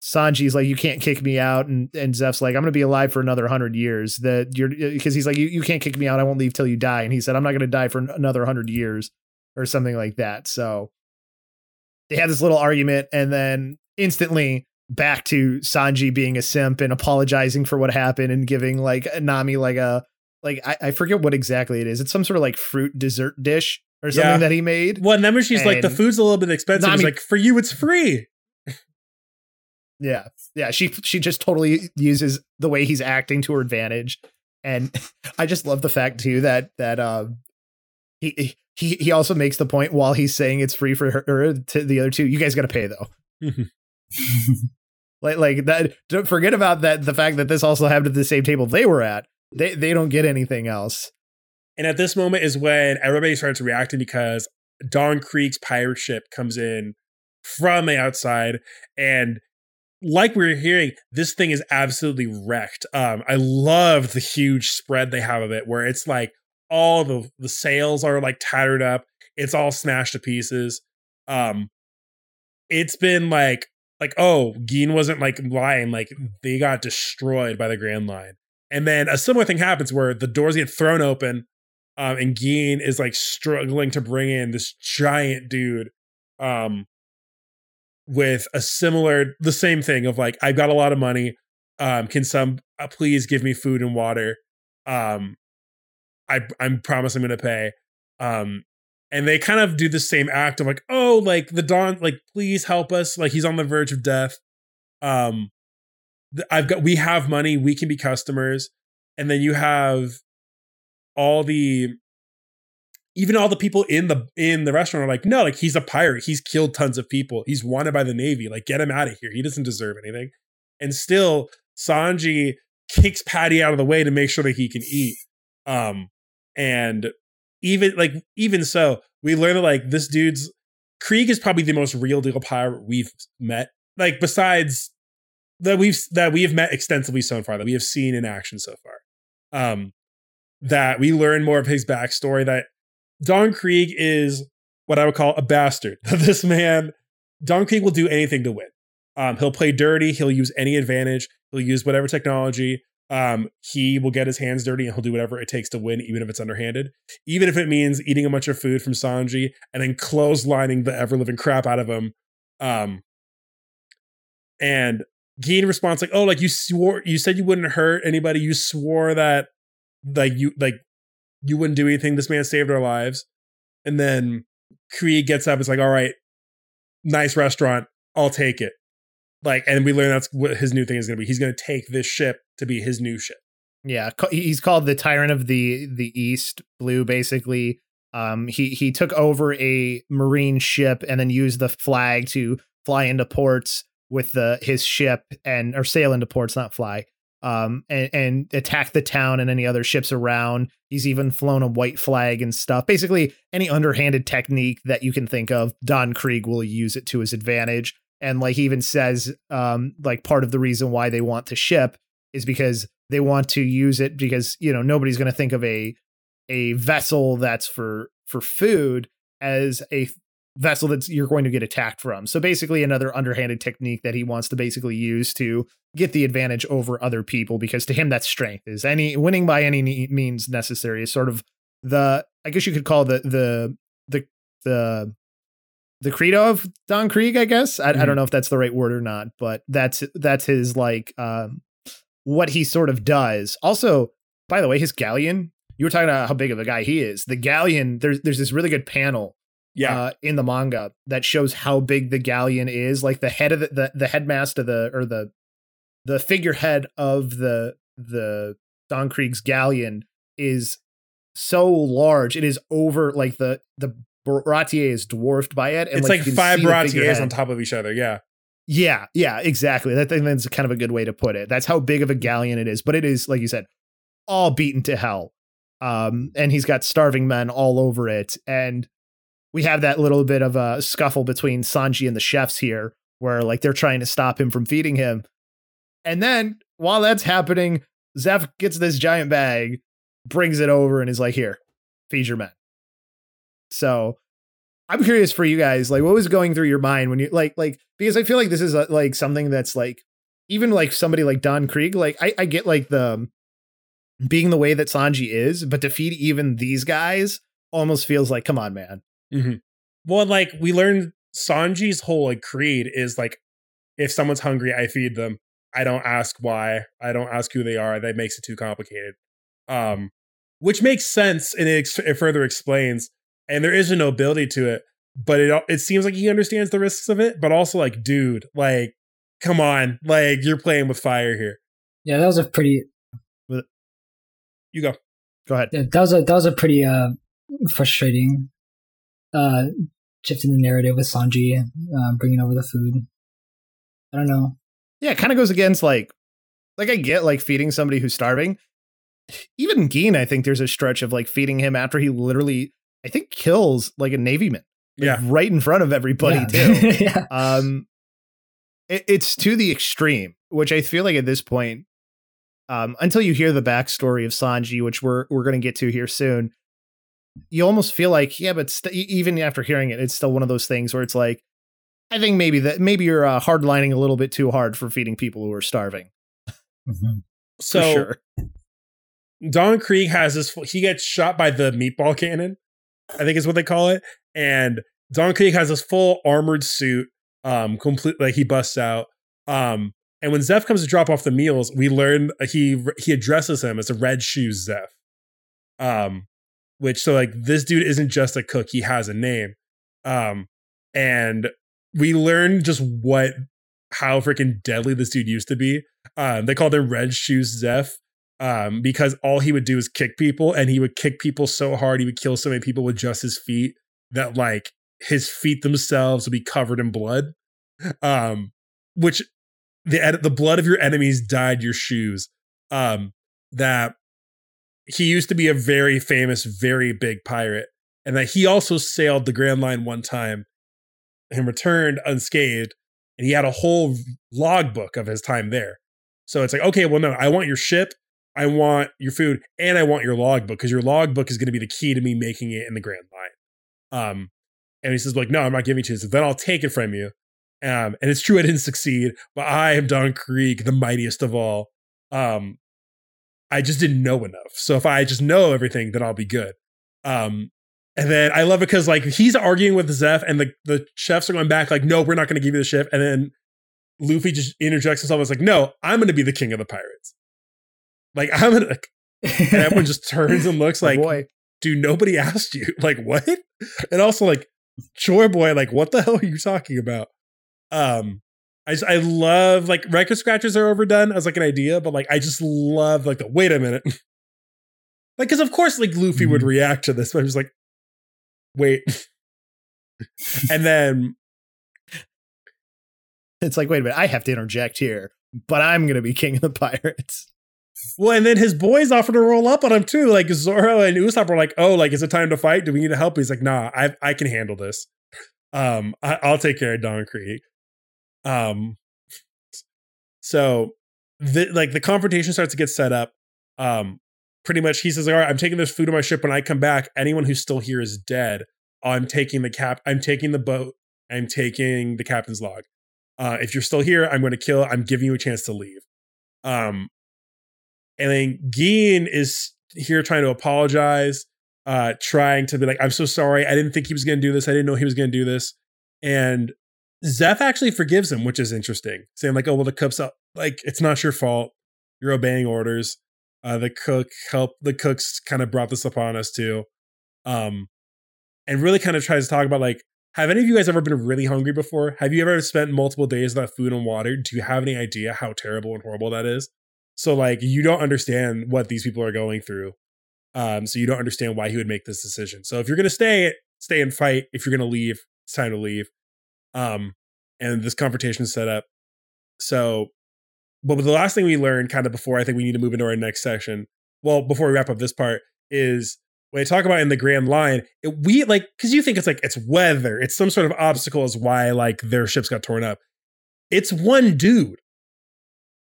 Sanji's like, you can't kick me out. And, and Zeff's like, I'm going to be alive for another hundred years. That you're because he's like, you, you can't kick me out. I won't leave till you die. And he said, I'm not going to die for another hundred years or something like that. So they had this little argument. And then instantly back to Sanji being a simp and apologizing for what happened and giving like Nami like a like I, I forget what exactly it is. It's some sort of like fruit dessert dish or something yeah. that he made. Well, and then when she's and like, the food's a little bit expensive, Nami, like, for you, it's free. yeah, yeah. She she just totally uses the way he's acting to her advantage, and <laughs> I just love the fact too that that um he he he also makes the point while he's saying it's free for her to the other two. You guys got to pay though. <laughs> <laughs> like like that don't forget about that the fact that this also happened at the same table they were at. They they don't get anything else. And at this moment is when everybody starts reacting because don Krieg's pirate ship comes in from the outside. And like we are hearing this thing is absolutely wrecked. Um i love the huge spread they have of it where it's like all the the sails are like tattered up. It's all smashed to pieces. Um it's been like like, oh, Gin wasn't like lying, like they got destroyed by the Grand Line. And then a similar thing happens where the doors get thrown open, um, and Gin is like struggling to bring in this giant dude, um, with a similar, the same thing of like, I've got a lot of money. Um, can some uh, please give me food and water? Um, I I'm promise I'm to pay. Um, and they kind of do the same act of like, oh, like the Don, like please help us, like he's on the verge of death. Um, I've got, we have money, we can be customers, and then you have all the, even all the people in the in the restaurant are like, no, like he's a pirate, he's killed tons of people, he's wanted by the navy, like get him out of here, he doesn't deserve anything. And still, Sanji kicks Patty out of the way to make sure that he can eat. Um, and even like even so, we learn that like this dude's Krieg is probably the most real deal pirate we've met. Like besides that we've that we have met extensively so far, that we have seen in action so far. Um, that we learn more of his backstory. That Don Krieg is what I would call a bastard. <laughs> this man, Don Krieg will do anything to win. Um, he'll play dirty. He'll use any advantage. He'll use whatever technology. Um, he will get his hands dirty and he'll do whatever it takes to win, even if it's underhanded. Even if it means eating a bunch of food from Sanji and then clotheslining the ever living crap out of him. Um, and Gin responds like, "Oh, like you swore, you said you wouldn't hurt anybody. You swore that, like you like you wouldn't do anything. This man saved our lives." And then Krieg gets up. It's like, "All right, nice restaurant. I'll take it." Like, and we learn that's what his new thing is going to be. He's going to take this ship to be his new ship. Yeah, he's called the Tyrant of the the East Blue. Basically, um, he he took over a marine ship and then used the flag to fly into ports with the his ship and or sail into ports, not fly. Um, and, and attack the town and any other ships around. He's even flown a white flag and stuff. Basically, any underhanded technique that you can think of, Don Krieg will use it to his advantage and like he even says um like part of the reason why they want to ship is because they want to use it because you know nobody's going to think of a a vessel that's for for food as a vessel that you're going to get attacked from. So basically another underhanded technique that he wants to basically use to get the advantage over other people because to him that's strength is any winning by any means necessary is sort of the I guess you could call the the the the the credo of Don Krieg, I guess. I, mm-hmm. I, don't mm-hmm. know if that's the right word or not, but that's that's his like um, what he sort of does. Also, by the way, his galleon. You were talking about how big of a guy he is. The galleon. There's there's this really good panel. Yeah. Uh, in the manga that shows how big the galleon is, like the head of the, the the headmaster, the or the the figurehead of the the Don Krieg's galleon is so large. It is over like the the Baratie is dwarfed by it. And it's like, like five Baratiers on top of each other. Yeah. Yeah, yeah, exactly. That thing that's kind of a good way to put it. That's how big of a galleon it is. But it is, like you said, all beaten to hell. Um, and he's got starving men all over it. And we have that little bit of a scuffle between Sanji and the chefs here, where like they're trying to stop him from feeding him. And then while that's happening, Zeff gets this giant bag, brings it over, and is like, Here, feed your men. So I'm curious for you guys, like what was going through your mind when you like like because I feel like this is a, like something that's like even like somebody like Don Krieg, like I, I get like the being the way that Sanji is, but feed even these guys almost feels like, come on, man. Mm-hmm. Well, like we learned Sanji's whole like creed is like, if someone's hungry, I feed them. I don't ask why. I don't ask who they are. That makes it too complicated. Um, which makes sense and it, ex- it further explains and there is a nobility to it but it it seems like he understands the risks of it but also like dude like come on like you're playing with fire here. Yeah that was a pretty you go. Go ahead. Yeah, that was a that was a pretty uh frustrating uh shift in the narrative with sanji uh, bringing over the food. I don't know. Yeah it kind of goes against like like i get like feeding somebody who's starving. Even Gin, I think there's a stretch of like feeding him after he literally I think kills like a navyman. Like, yeah, right in front of everybody yeah. too. <laughs> yeah. Um, it, it's to the extreme, which I feel like at this point, um, until you hear the backstory of Sanji, which we're we're going to get to here soon, you almost feel like yeah, but st- even after hearing it, it's still one of those things where it's like, I think maybe that maybe you're uh, hardlining a little bit too hard for feeding people who are starving. Mm-hmm. So. Sure. Don Krieg has this. He gets shot by the meatball cannon, I think is what they call it. And Don Krieg has this full armored suit, um, complete like he busts out. Um, and when Zeff comes to drop off the meals, we learn he he addresses him as a red shoes Zeff. Um, which so like this dude isn't just a cook; he has a name. Um, and we learn just what how freaking deadly this dude used to be. Um, they called him Red Shoes Zeff um, because all he would do is kick people, and he would kick people so hard he would kill so many people with just his feet that like his feet themselves would be covered in blood. Um, which the the blood of your enemies dyed your shoes. Um, that he used to be a very famous, very big pirate, and that he also sailed the Grand Line one time and returned unscathed. and he had a whole logbook of his time there. So it's like, okay, well, no, I want your ship, I want your food, and I want your logbook because your logbook is going to be the key to me making it in the Grand Line. Um, and he says, like, no, I'm not giving it to you. So then I'll take it from you. Um, and it's true, I didn't succeed, but I am Don Krieg, the mightiest of all. Um, I just didn't know enough. So if I just know everything, then I'll be good. Um, and then I love it because like he's arguing with Zeff, and the the chefs are going back like, no, we're not going to give you the ship. And then Luffy just interjects himself as like, no, I'm going to be the king of the pirates. Like I'm gonna. and everyone just <laughs> turns and looks like, boy, dude, nobody asked you. <laughs> Like what? And also like, Chore boy, like what the <laughs> hell are you talking about? Um, I just, I love like record scratches are overdone as like an idea, but like I just love like the wait a minute. like, because of course, like Luffy mm-hmm. would react to this, but I was like, wait. and then it's like, wait a minute, I have to interject here, but I'm gonna be king of the pirates. Well, and then his boys offer to roll up on him too. Like Zoro and Usopp were like, "Oh, like is it time to fight? Do we need to help?" He's like, "Nah, I I can handle this. Um, I, will take care of Don Krieg." Um, so the like the confrontation starts to get set up. Um, pretty much he says, "All right, I'm taking this food on my ship. When I come back, anyone who's still here is dead. I'm taking the cap. I'm taking the boat. I'm taking the captain's log. Uh, if you're still here, I'm going to kill. I'm giving you a chance to leave." Um, and then Gin is here trying to apologize, uh, trying to be like, "I'm so sorry. I didn't think he was going to do this. I didn't know he was going to do this." And Zeff actually forgives him, which is interesting, saying like, "Oh well, the cook's up. Like it's not your fault. You're obeying orders." Uh, the cook help the cooks kind of brought this upon us too, um, and really kind of tries to talk about like, have any of you guys ever been really hungry before? Have you ever spent multiple days without food and water? Do you have any idea how terrible and horrible that is? So like, you don't understand what these people are going through, um, so you don't understand why he would make this decision. So if you're gonna stay, stay and fight. If you're gonna leave, it's time to leave. Um, and this confrontation is set up. So, but the last thing we learned, kind of before I think we need to move into our next section, well, before we wrap up this part, is when I talk about in the Grand Line, it, we like because you think it's like it's weather, it's some sort of obstacle is why like their ships got torn up. It's one dude.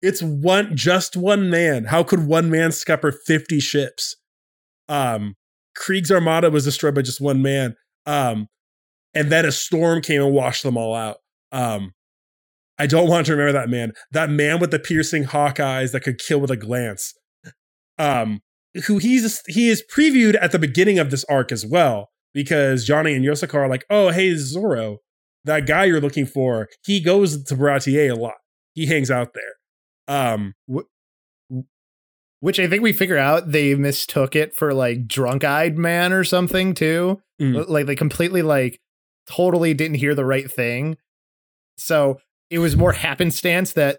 It's one just one man. How could one man scupper 50 ships? Um Krieg's armada was destroyed by just one man. Um and then a storm came and washed them all out. Um, I don't want to remember that man. That man with the piercing hawk eyes that could kill with a glance. Um, who he's he is previewed at the beginning of this arc as well, because Johnny and Yosaku are like, "Oh, hey Zoro, that guy you're looking for, he goes to Baratie a lot. He hangs out there." Um, which I think we figure out they mistook it for like drunk eyed man or something too. Mm. Like they completely like totally didn't hear the right thing. So it was more happenstance that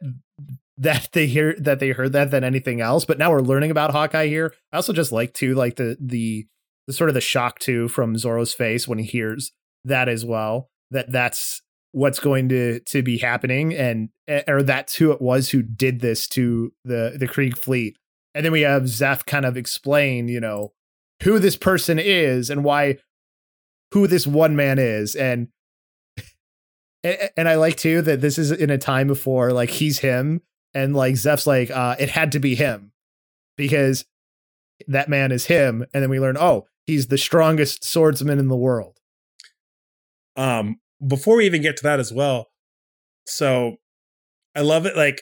that they hear that they heard that than anything else. But now we're learning about Hawkeye here. I also just like to like the the the sort of the shock too from Zoro's face when he hears that as well. That that's what's going to to be happening and eh, or that's who it was who did this to the the Krieg fleet. And then we have Zeff kind of explain, you know, who this person is and why who this one man is and and I like too that this is in a time before like he's him and like Zeff's like uh it had to be him because that man is him and then we learn oh he's the strongest swordsman in the world. Um before we even get to that as well. So I love it like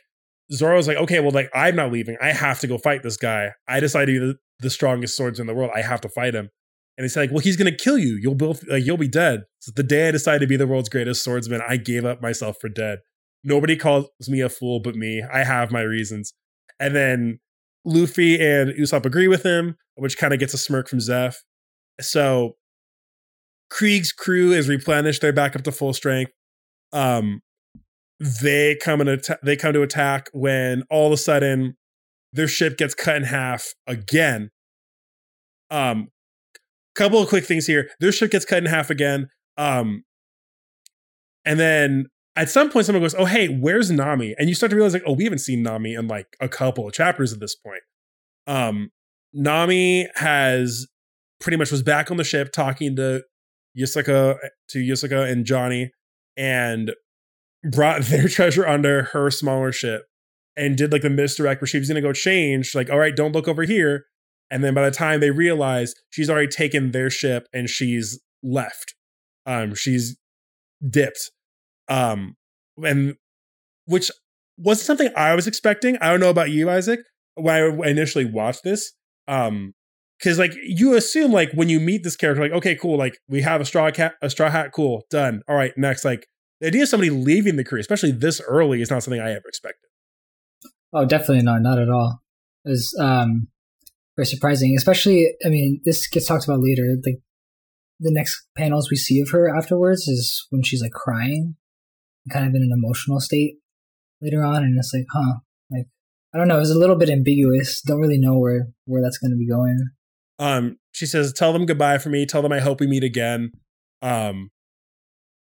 Zoro's like okay well like I'm not leaving. I have to go fight this guy. I decided to be the, the strongest swords in the world. I have to fight him. And he's like, "Well, he's gonna kill you. You'll both like you'll be dead." So the day I decided to be the world's greatest swordsman, I gave up myself for dead. Nobody calls me a fool but me. I have my reasons. And then Luffy and Usopp agree with him, which kind of gets a smirk from Zeff. So Krieg's crew is replenished. They're back up to full strength. Um, they come and they come to attack when all of a sudden their ship gets cut in half again. Um, couple of quick things here. Their ship gets cut in half again. Um, and then at some point, someone goes, "Oh, hey, where's Nami?" And you start to realize, like, "Oh, we haven't seen Nami in like a couple of chapters at this point." Um, Nami has pretty much was back on the ship talking to Yosaku, to Yosaku and Johnny, and brought <laughs> their treasure under her smaller ship and did like the misdirect where she was to go change, like, all right, don't look over here. And then by the time they realize she's already taken their ship and she's left, um, she's dipped. Um, and which was something I was expecting. I don't know about you, Izaek, when I initially watched this. Um, because like you assume like when you meet this character, like okay, cool, like we have a straw cat, a straw hat, cool, done. All right, next. Like the idea of somebody leaving the crew, especially this early, is not something I ever expected. Oh, definitely not, not at all. It was um very surprising, especially. I mean, this gets talked about later. Like the next panels we see of her afterwards is when she's like crying, kind of in an emotional state later on, and it's like, huh, like I don't know. It was a little bit ambiguous. Don't really know where where that's going to be going. Um, she says, "Tell them goodbye for me. Tell them I hope we meet again." Um,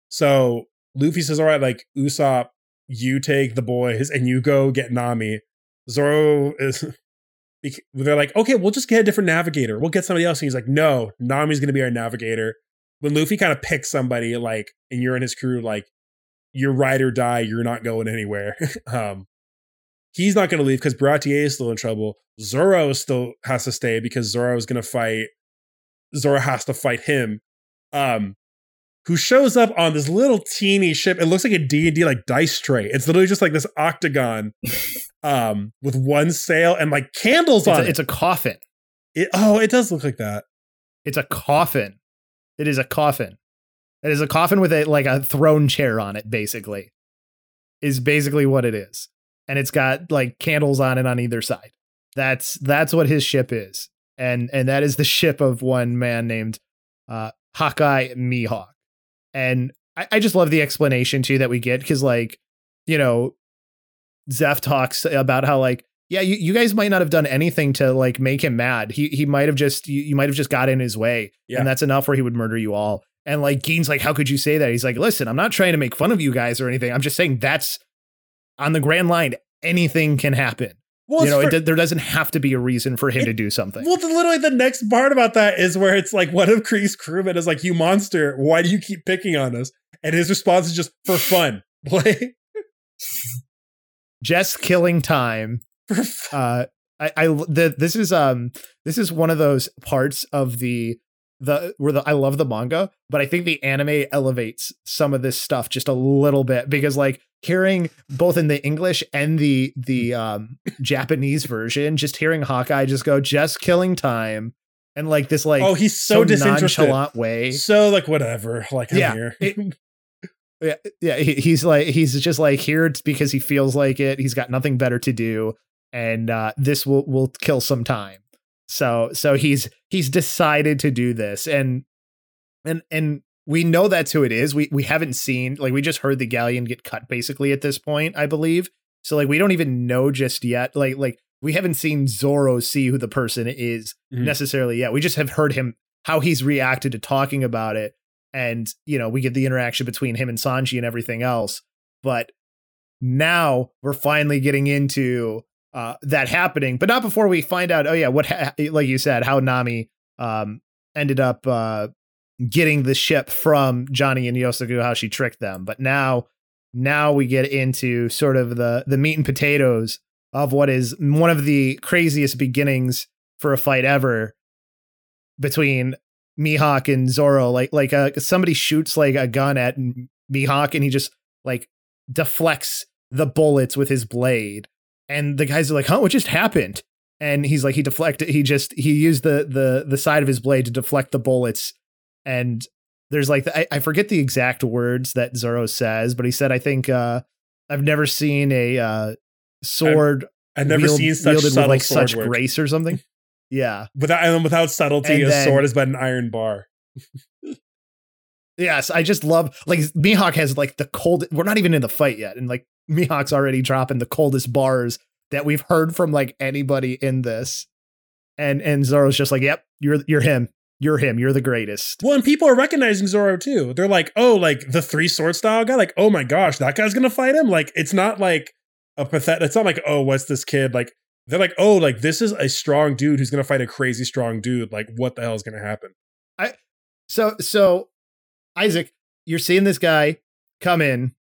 so Luffy says, "All right, like Usopp, you take the boys and you go get Nami." Zoro is. <laughs> They're like, okay, we'll just get a different navigator. We'll get somebody else. And he's like, no, Nami's going to be our navigator. When Luffy kind of picks somebody, like, and you're in his crew, like, you're ride or die. You're not going anywhere. <laughs> um, he's not going to leave because Baratie is still in trouble. Zoro still has to stay because Zoro is going to fight. Zoro has to fight him. Um, who shows up on this little teeny ship. It looks like a D&D like dice tray. It's literally just like this octagon <laughs> um with one sail and like candles it's on a, it. It's a coffin. It, oh, it does look like that. It's a coffin. It is a coffin. It is a coffin with a like a throne chair on it basically. Is basically what it is. And it's got like candles on it on either side. That's that's what his ship is. And and that is the ship of one man named uh Hawkeye Mihawk. And I, I just love the explanation too that we get because like, you know, Zeff talks about how like, yeah, you, you guys might not have done anything to like make him mad. He he might have just you, you might have just got in his way. Yeah. And that's enough where he would murder you all. And like Gin's like, how could you say that? He's like, listen, I'm not trying to make fun of you guys or anything. I'm just saying that's on the grand line, anything can happen. Well, you know, for, it, there doesn't have to be a reason for him it, to do something. Well, the, literally the next part about that is where it's like one of Krieg's crewmen is like, "You monster! Why do you keep picking on us?" And his response is just for fun, <laughs> <laughs> like just killing time. uh, I, I the, this is um this is one of those parts of the the where the I love the manga, but I think the anime elevates some of this stuff just a little bit because like hearing both in the English and the the um Japanese version, just hearing Hawkeye just go just killing time and like this like oh he's so, so disinterested way, so like whatever, like I'm yeah, here. It, <laughs> yeah, yeah. He, he's like he's just like here because he feels like it. He's got nothing better to do, and uh, this will will kill some time. So so he's he's decided to do this and and and we know that's who it is. We we haven't seen like we just heard the galleon get cut basically at this point, I believe. So like we don't even know just yet. Like like we haven't seen Zoro see who the person is mm-hmm. necessarily yet. We just have heard him how he's reacted to talking about it and you know, we get the interaction between him and Sanji and everything else. But now we're finally getting into uh, that happening, but not before we find out. Oh yeah, what ha- like you said, how Nami um, ended up uh, getting the ship from Johnny and Yosaku, how she tricked them. But now, now we get into sort of the the meat and potatoes of what is one of the craziest beginnings for a fight ever between Mihawk and Zoro. Like like uh, somebody shoots like a gun at Mihawk and he just like deflects the bullets with his blade and the guys are like, "Huh, what just happened?" And he's like, he deflected. He just he used the the the side of his blade to deflect the bullets. And there's like I, I forget the exact words that Zoro says, but he said, "I think uh, I've never seen a uh, sword. I've, I've never wield, seen such wielded with like such work. grace or something." <laughs> Yeah, without and without subtlety, and a then, sword is but an iron bar. yes, I just love like Mihawk has like the cold. We're not even in the fight yet, and like Mihawk's already dropping the coldest bars that we've heard from like anybody in this. And and Zoro's just like, "Yep, you're you're him. You're him. You're the greatest." Well, and people are recognizing Zoro too. They're like, "Oh, like the three sword style guy. Like, oh my gosh, that guy's gonna fight him." Like, it's not like a pathetic. It's not like, "Oh, what's this kid?" Like, they're like, "Oh, like this is a strong dude who's gonna fight a crazy strong dude. Like, what the hell is gonna happen?" I so so Izaek, you're seeing this guy come in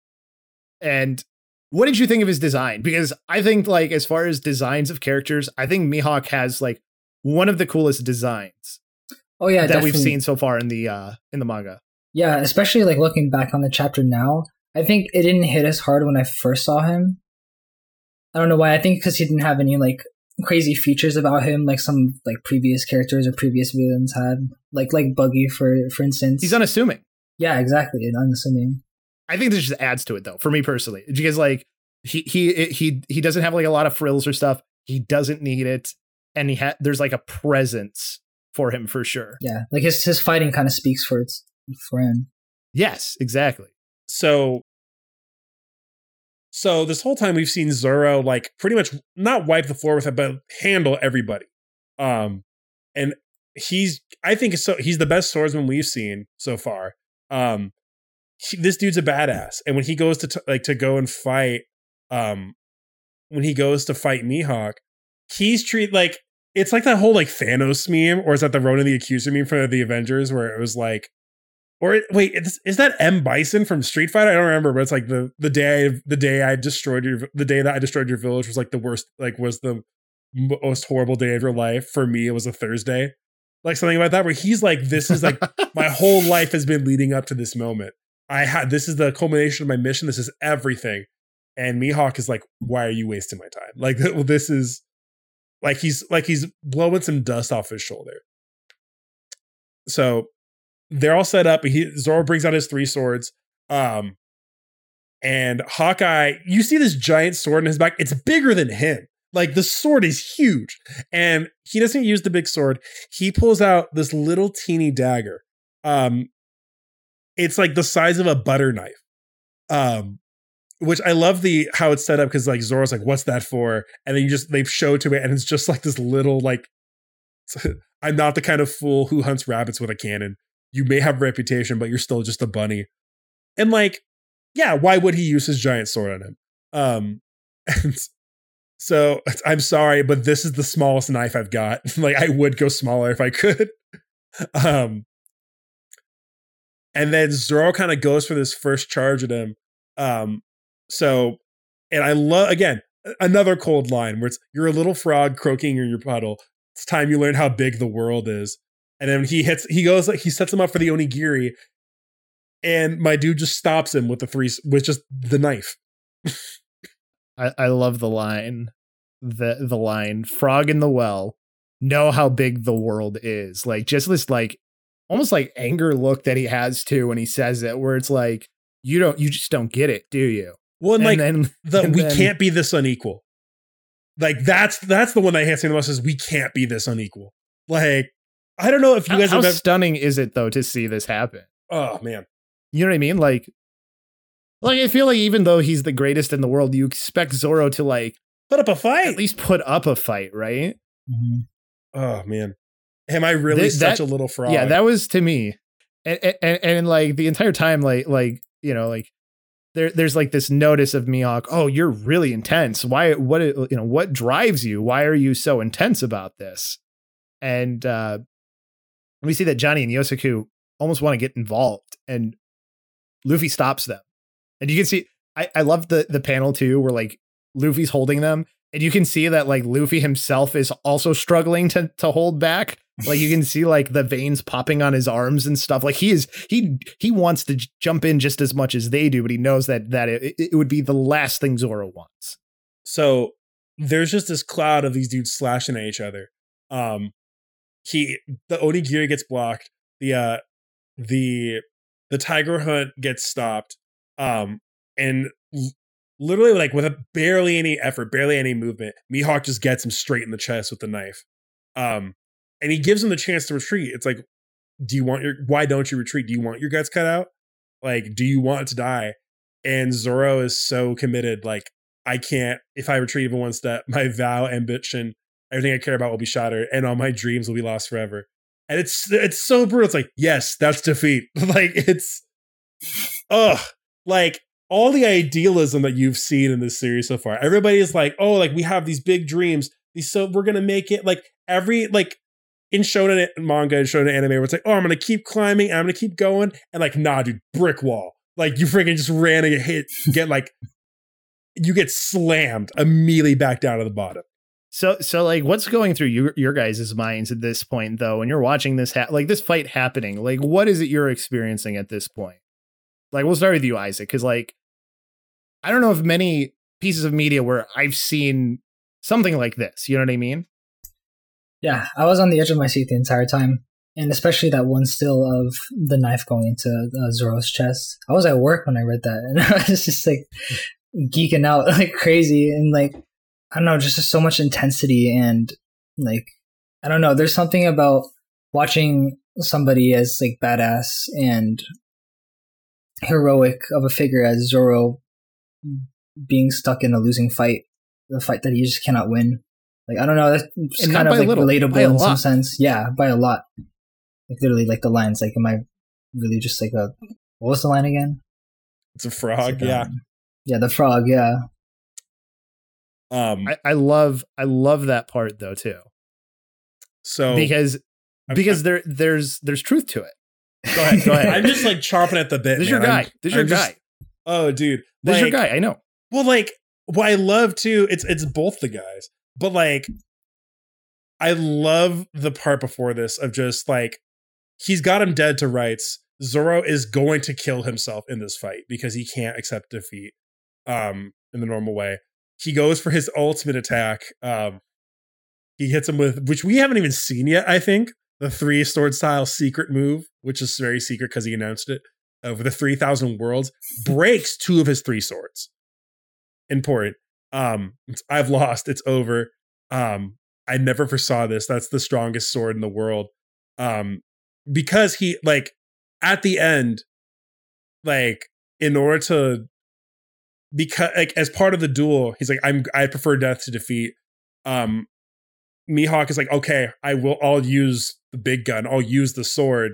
And what did you think of his design? Because I think like as far as designs of characters, I think Mihawk has like one of the coolest designs. Oh yeah, that definitely. we've seen so far in the uh in the manga. Yeah, especially like looking back on the chapter now, I think it didn't hit as hard when I first saw him. I don't know why. I think because he didn't have any like crazy features about him like some like previous characters or previous villains had, like like Buggy for for instance. He's unassuming. Yeah, exactly. Unassuming. I think this just adds to it though, for me personally, because like he he he he doesn't have like a lot of frills or stuff. He doesn't need it, and he had there's like a presence for him for sure. Yeah, like his his fighting kind of speaks for its for him. Yes, exactly. So so this whole time we've seen Zoro like pretty much not wipe the floor with it, but handle everybody. Um, and he's I think so he's the best swordsman we've seen so far. Um, he, this dude's a badass, and when he goes to t- like to go and fight, um, when he goes to fight Mihawk, he's treat like it's like that whole like Thanos meme, or is that the Ronan the Accuser meme for the Avengers, where it was like or wait, is, is that M Bison from Street Fighter? I don't remember, but it's like the the day the day I destroyed your the day that I destroyed your village was like the worst, like was the most horrible day of your life. For me, it was a Thursday, like something about that. Where he's like, this is like <laughs> my whole life has been leading up to this moment. I had this is the culmination of my mission. This is everything. And Mihawk is like, why are you wasting my time? Like <laughs> this is like he's like he's blowing some dust off his shoulder. So they're all set up. He Zoro brings out his three swords. Um, and Hawkeye, you see this giant sword in his back. It's bigger than him. Like the sword is huge. And he doesn't use the big sword. He pulls out this little teeny dagger. Um, it's like the size of a butter knife. Um, which I love the how it's set up because like Zoro's like, what's that for? And then you just they show to it, and it's just like this little like <laughs> I'm not the kind of fool who hunts rabbits with a cannon you may have reputation, but you're still just a bunny. And like, yeah, why would he use his giant sword on him? Um, <laughs> and so I'm sorry, but this is the smallest knife I've got. <laughs> like, I would go smaller if I could. um, and then Zoro kind of goes for this first charge at him. Um, so, and I love again another cold line where it's you're a little frog croaking in your puddle. It's time you learn how big the world is. And then he hits, he goes, he sets him up for the onigiri, and my dude just stops him with the three, with just the knife. I, I love the line, the the line, frog in the well, know how big the world is. Like just this like almost like anger look that he has too when he says it, where it's like you don't, you just don't get it, do you? Well, and, and like then, the and we then, can't be this unequal. Like that's that's the one that hits me the most is we can't be this unequal. Like I don't know if you guys how, have how ever- stunning is it though to see this happen? Oh man. You know what I mean? Like like I feel like even though he's the greatest in the world, you expect Zoro to like put up a fight. At least put up a fight, right? Mm-hmm. Oh man. Am I really Th- such that, a little fraud? Yeah, that was to me. And, and, and, and like the entire time, like like, you know, like there, there's like this notice of Mihawk. Oh, you're really intense. Why? What? You know? What drives you? Why are you so intense about this? And uh, we see that Johnny and Yosaku almost want to get involved, and Luffy stops them. And you can see, I, I love the the panel too, where like Luffy's holding them, and you can see that like Luffy himself is also struggling to to hold back. Like you can see like the veins popping on his arms and stuff. Like he is he he wants to j- jump in just as much as they do, but he knows that that it, it would be the last thing Zoro wants. So there's just this cloud of these dudes slashing at each other. Um, he the onigiri gets blocked. The uh the the tiger hunt gets stopped. Um, and l- literally like with a barely any effort, barely any movement, Mihawk just gets him straight in the chest with the knife. Um, and he gives him the chance to retreat. It's like, do you want your why don't you retreat? Do you want your guts cut out? Like, do you want to die? And Zoro is so committed, like, I can't if I retreat even one step, <laughs> my vow, ambition, everything I care about will be shattered, and all my dreams will be lost forever. And it's it's so brutal. It's like, yes, that's defeat. <laughs> like it's ugh. Like all the idealism that you've seen in this series so far. Everybody is like, oh, like we have these big dreams. These so we're gonna make it like every like in shonen manga and shonen anime where it's like, oh, I'm gonna keep climbing, I'm gonna keep going, and like, nah, dude, brick wall. Like you freaking just ran and hit, get like you get slammed immediately back down to the bottom. So, so like, what's going through your your guys' minds at this point, though, when you're watching this, ha- like this fight happening? Like, what is it you're experiencing at this point? Like, we'll start with you, Izaek, because like, I don't know of many pieces of media where I've seen something like this. You know what I mean? Yeah, I was on the edge of my seat the entire time, and especially that one still of the knife going into uh, Zoro's chest. I was at work when I read that, <laughs> and I was just like geeking out <laughs> like crazy, and like I don't know, just, so much intensity and like I don't know. There's something about watching somebody as like badass and heroic of a figure as Zoro being stuck in a losing fight, the fight that he just cannot win. Like I don't know, that's kind of like little, relatable in some sense. Yeah, by a lot. Like literally, like the lines. Like, am I really just like a what was the line again? It's a frog. It's like, yeah. Um, yeah, the frog. Yeah. Um, I, I love I love that part though too. So because because I'm, there there's there's truth to it. Go ahead, go <laughs> ahead. I'm just like chomping at the bit. This is your guy. I'm, this is your I'm guy. Oh, dude. This like, is your guy. I know. Well, like what I love too, it's it's both the guys. But like I love the part before this of just like he's got him dead to rights. Zoro is going to kill himself in this fight because he can't accept defeat um in the normal way he goes for his ultimate attack. Um, he hits him with, which we haven't even seen yet, I think, the three sword style secret move, which is very secret because he announced it, over the 3,000 worlds, breaks two of his three swords. Important. Um, I've lost. It's over. Um, I never foresaw this. That's the strongest sword in the world. Um, because he, like, at the end, like, in order to because like as part of the duel, he's like, I'm I prefer death to defeat. Um Mihawk is like, okay, I will I'll use the big gun, I'll use the sword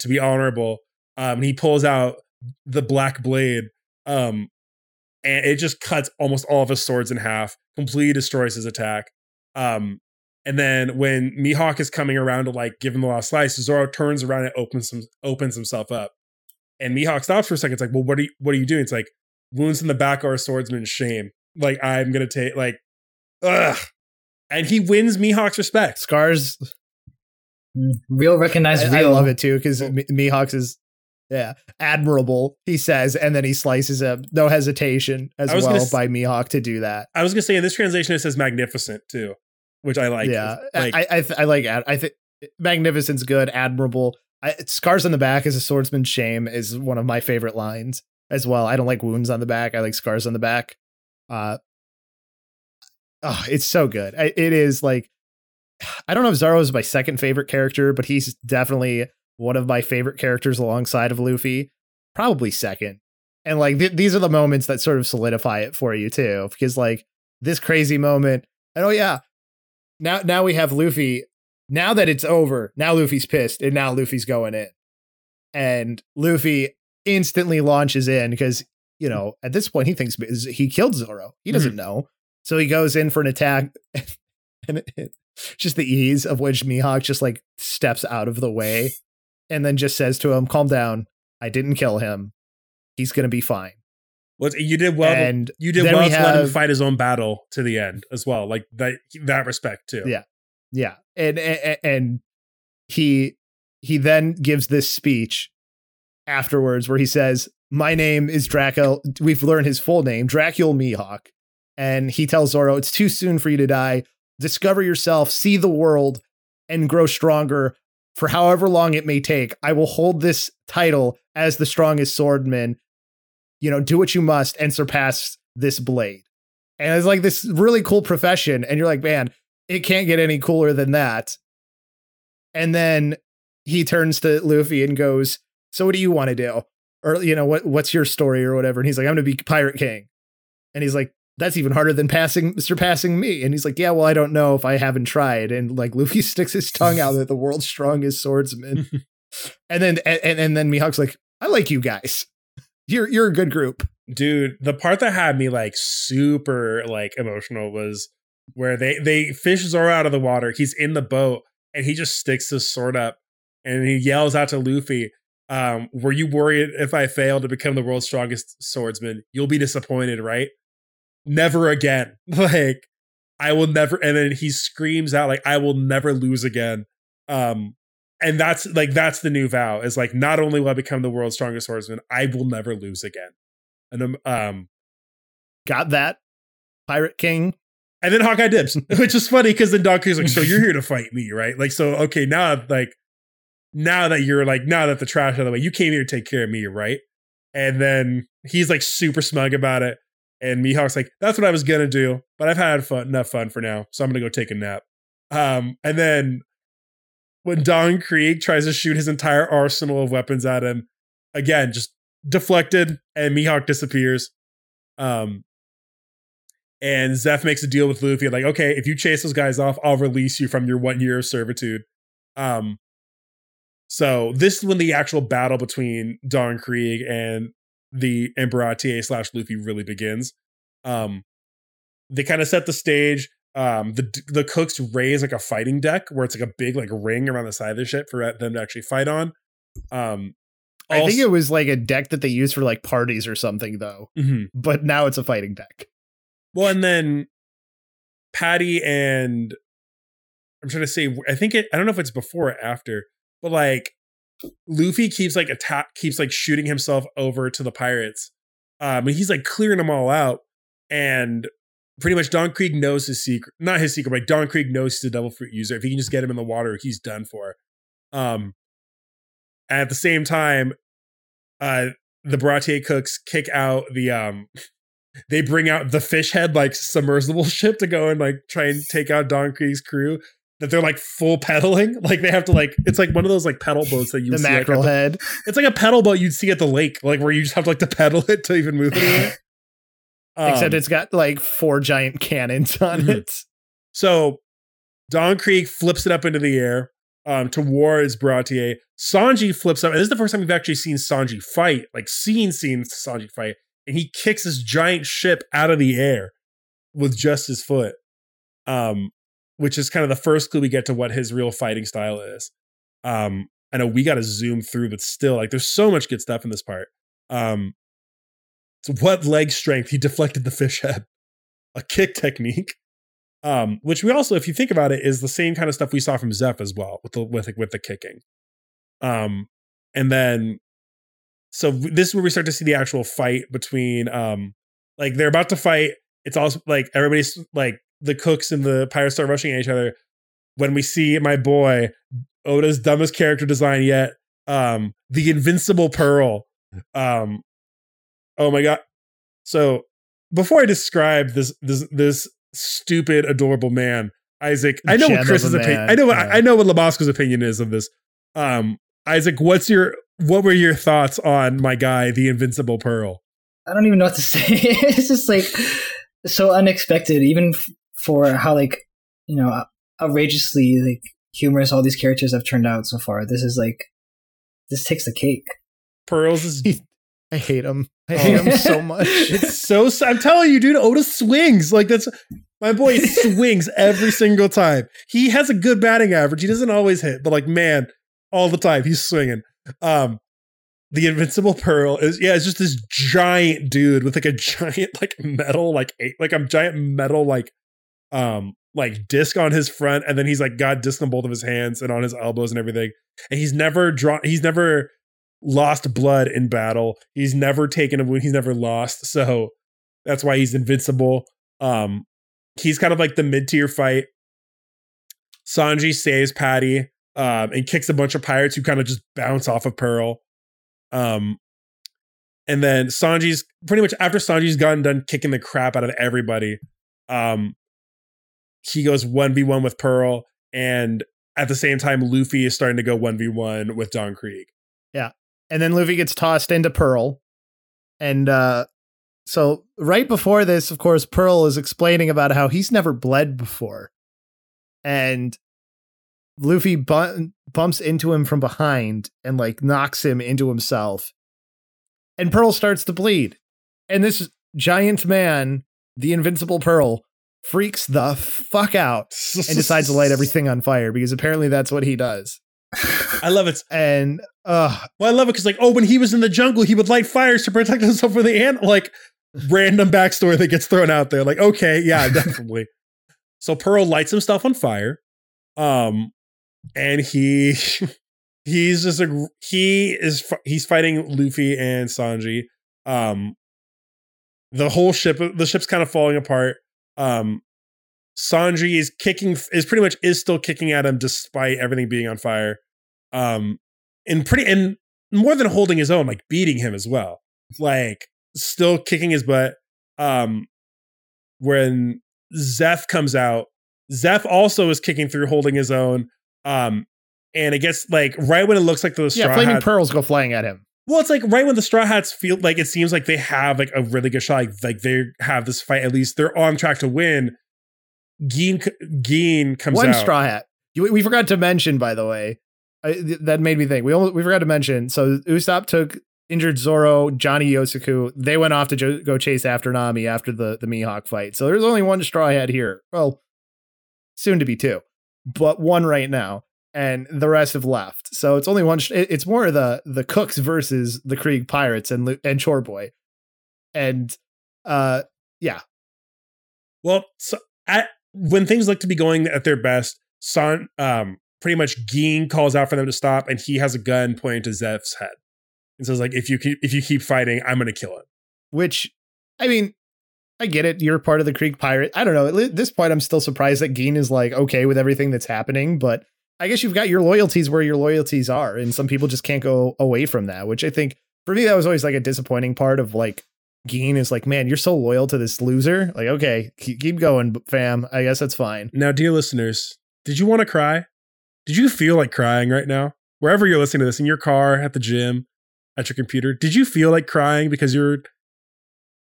to be honorable. Um he pulls out the black blade. Um and it just cuts almost all of his swords in half, completely destroys his attack. Um and then when Mihawk is coming around to like give him the last slice, Zoro turns around and opens some opens himself up. And Mihawk stops for a second. It's like, well, what are you what are you doing? It's like, wounds in the back are a swordsman's shame. Like I'm gonna take like, ugh. And he wins Mihawk's respect. Scars. Real recognized I, real. I love it too because Mihawk's is yeah admirable. He says, and then he slices him, no hesitation as well gonna, by Mihawk to do that. I was gonna say in this translation it says magnificent too, which I like. Yeah, like, I I, th- I like I think magnificent's good, admirable. I, scars on the back is a swordsman's shame is one of my favorite lines as well. I don't like wounds on the back. I like scars on the back. Uh, oh, it's so good. I, it is like <sighs> I don't know if Zoro is my second favorite character, but he's definitely one of my favorite characters alongside of Luffy. Probably second. And like th- these are the moments that sort of solidify it for you too, because like this crazy moment, and oh yeah, now now we have Luffy. Now that it's over, now Luffy's pissed, and now Luffy's going in, and Luffy instantly launches in because you know at this point he thinks he killed Zoro. He doesn't mm-hmm. know, so he goes in for an attack, <laughs> and it, it, just the ease of which Mihawk just like steps out of the way, and then just says to him, "Calm down. I didn't kill him. He's gonna be fine." Well, you did well. And you did well we to have, let him fight his own battle to the end as well, like that that respect too. Yeah, yeah, and and, and he he then gives this speech afterwards where he says, My name is Dracule. We've learned his full name, Dracule Mihawk. And he tells Zoro, It's too soon for you to die. Discover yourself, see the world, and grow stronger for however long it may take. I will hold this title as the strongest swordman. You know, do what you must and surpass this blade. And it's like this really cool profession. And you're like, man, it can't get any cooler than that. And then he turns to Luffy and goes, so what do you want to do? Or, you know, what what's your story or whatever? And he's like, I'm gonna be Pirate King. And he's like, that's even harder than passing surpassing me. And he's like, Yeah, well, I don't know if I haven't tried. And like <laughs> Luffy sticks his tongue out at the world's strongest swordsman. <laughs> and then and, and then Mihawk's like, I like you guys. You're you're a good group. Dude, the part that had me like super like emotional was where they they fish Zoro out of the water. He's in the boat and he just sticks his sword up and he yells out to Luffy, Um, were you worried if I fail to become the world's strongest swordsman? You'll be disappointed, right? Never again. <laughs> Like, I will never. And then he screams out, like, I will never lose again. Um, and that's like that's the new vow is like not only will I become the world's strongest swordsman, I will never lose again. And um, um got that pirate king. And then Hawkeye dips, <laughs> which is funny because then Don Krieg's like, "So you're here to fight me, right?" Like, so okay, now like now that you're like now that the trash out of the way, you came here to take care of me, right? And then he's like super smug about it. And Mihawk's like, that's what I was gonna do, but I've had fun, enough fun for now, so I'm gonna go take a nap. Um, and then when Don Krieg tries to shoot his entire arsenal of weapons at him, again, just deflected, and Mihawk disappears. Um, and Zeff makes a deal with Luffy, like, okay, if you chase those guys off, I'll release you from your one year of servitude. Um, so this is when the actual battle between Don Krieg and the Emperor slash Luffy really begins. Um, they kind of set the stage. Um, the the cooks raise like a fighting deck where it's like a big like ring around the side of the ship for them to actually fight on. Um, I think it was like a deck that they used for like parties or something though. Mm-hmm. But now it's a fighting deck. Well, and then Patty and I'm trying to say I think it I don't know if it's before or after, but like Luffy keeps like attack keeps like shooting himself over to the pirates. Um and he's like clearing them all out. And pretty much Don Krieg knows his secret not his secret, but Don Krieg knows he's a devil fruit user. If he can just get him in the water, he's done for. Um at the same time, uh the Baratie cooks kick out the um they bring out the fish head like submersible <laughs> ship to go and like try and take out Don Krieg's crew that they're like full pedaling. <laughs> Like they have to like it's like one of those like pedal boats that you the see mackerel like, head. It's like a pedal boat you'd see at the lake, like where you just have to like to pedal it to even move it. um, <laughs> Except it's got like four giant cannons on mm-hmm. it. So Don Krieg flips it up into the air um, towards Baratie. Sanji flips up, and this is the first time we've actually seen Sanji fight, like seen seen Sanji fight, and he kicks this giant ship out of the air with just his foot. Um, which is kind of the first clue we get to what his real fighting style is. Um, I know we got to zoom through, but still, like, there's so much good stuff in this part. Um, so what leg strength? He deflected the fish head, a kick technique. Um, which we also, if you think about it, is the same kind of stuff we saw from Zeff as well with the with with the kicking. Um, and then, so this is where we start to see the actual fight between um, like they're about to fight. It's also like everybody's like the cooks and the pirates start rushing at each other. When we see my boy Oda's dumbest character design yet, um, the Invincible Pearl. Um, oh my god! So before I describe this this this stupid adorable man, Izaek, I know what Chris's opinion. I know what yeah. I know what Lobosco's opinion is of this. Um, Izaek, what's your what were your thoughts on my guy, the Invincible Pearl? I don't even know what to <laughs> say. it's just like so unexpected, even for how like you know outrageously like humorous all these characters have turned out so far. This is like this takes the cake. Pearls is. I hate him. I hate him so <laughs> much. It's so. I'm telling you, dude. Oda swings like that's my boy swings every single time. He has a good batting average. He doesn't always hit, but like man, all the time he's swinging. Um, the invincible pearl is yeah, it's just this giant dude with like a <laughs> giant like metal like eight like a giant metal like um like disc on his front and then he's like got disc on both of his hands and on his elbows and everything. And he's never drawn he's never lost blood in battle. He's never taken a wound. He's never lost. So that's why he's invincible. Um he's kind of like the mid-tier fight. Sanji saves patty um and kicks a bunch of pirates who kind of just bounce off of pearl. Um and then sanji's pretty much after sanji's gotten done kicking the crap out of everybody um he goes 1v1 with Pearl, and at the same time, Luffy is starting to go 1v1 with Don Krieg. Yeah. And then Luffy gets tossed into Pearl. And uh, so, right before this, of course, Pearl is explaining about how he's never bled before. And Luffy bu- bumps into him from behind and like knocks him into himself. And Pearl starts to bleed. And this giant man, the invincible Pearl, freaks the fuck out and decides to light everything on fire because apparently that's what he does. I love it. And uh well, I love it because like, oh, when he was in the jungle, he would light fires to protect himself from the ant. Like random backstory that gets thrown out there. Like, okay, yeah, <laughs> definitely. so Pearl lights some stuff on fire. Um, and he <laughs> he's just a he is he's fighting Luffy and Sanji. Um, the whole ship the ship's kind of falling apart. Um, Sanji is kicking is pretty much is still kicking at him despite everything being on fire. Um, and pretty and more than holding his own, like beating him as well. Like still kicking his butt. Um, when Zeff comes out, Zeff also is kicking through, holding his own. Um, and it gets like right when it looks like straw yeah, flaming hat, pearls go flying at him. Well, it's like right when the straw hats feel like it seems like they have like a really good shot, like, like they have this fight. At least they're on track to win. Gin Gin comes one out. straw hat. We forgot to mention, by the way, I, that made me think. We almost, we forgot to mention. So Usopp took injured Zoro, Johnny Yosaku. They went off to jo- go chase after Nami after the the Mihawk fight. So there's only one straw hat here. Well, soon to be two, but one right now, and the rest have left. So it's only one. Sh- it's more of the the Cooks versus the Krieg Pirates and and Chore Boy, and uh, yeah. Well, so at when things look to be going at their best, Son um pretty much Gin calls out for them to stop, and he has a gun pointing to Zeff's head, and says like, "If you keep if you keep fighting, I'm gonna kill him." Which, I mean, I get it. You're part of the Krieg pirate. I don't know. At this point, I'm still surprised that Gin is like okay with everything that's happening, but I guess you've got your loyalties where your loyalties are, and some people just can't go away from that. Which I think for me that was always like a disappointing part of like Gin is like, man, you're so loyal to this loser. Like, okay, keep going, fam. I guess that's fine. Now, dear listeners, did you want to cry? Did you feel like crying right now? Wherever you're listening to this, in your car, at the gym, at your computer, did you feel like crying because you're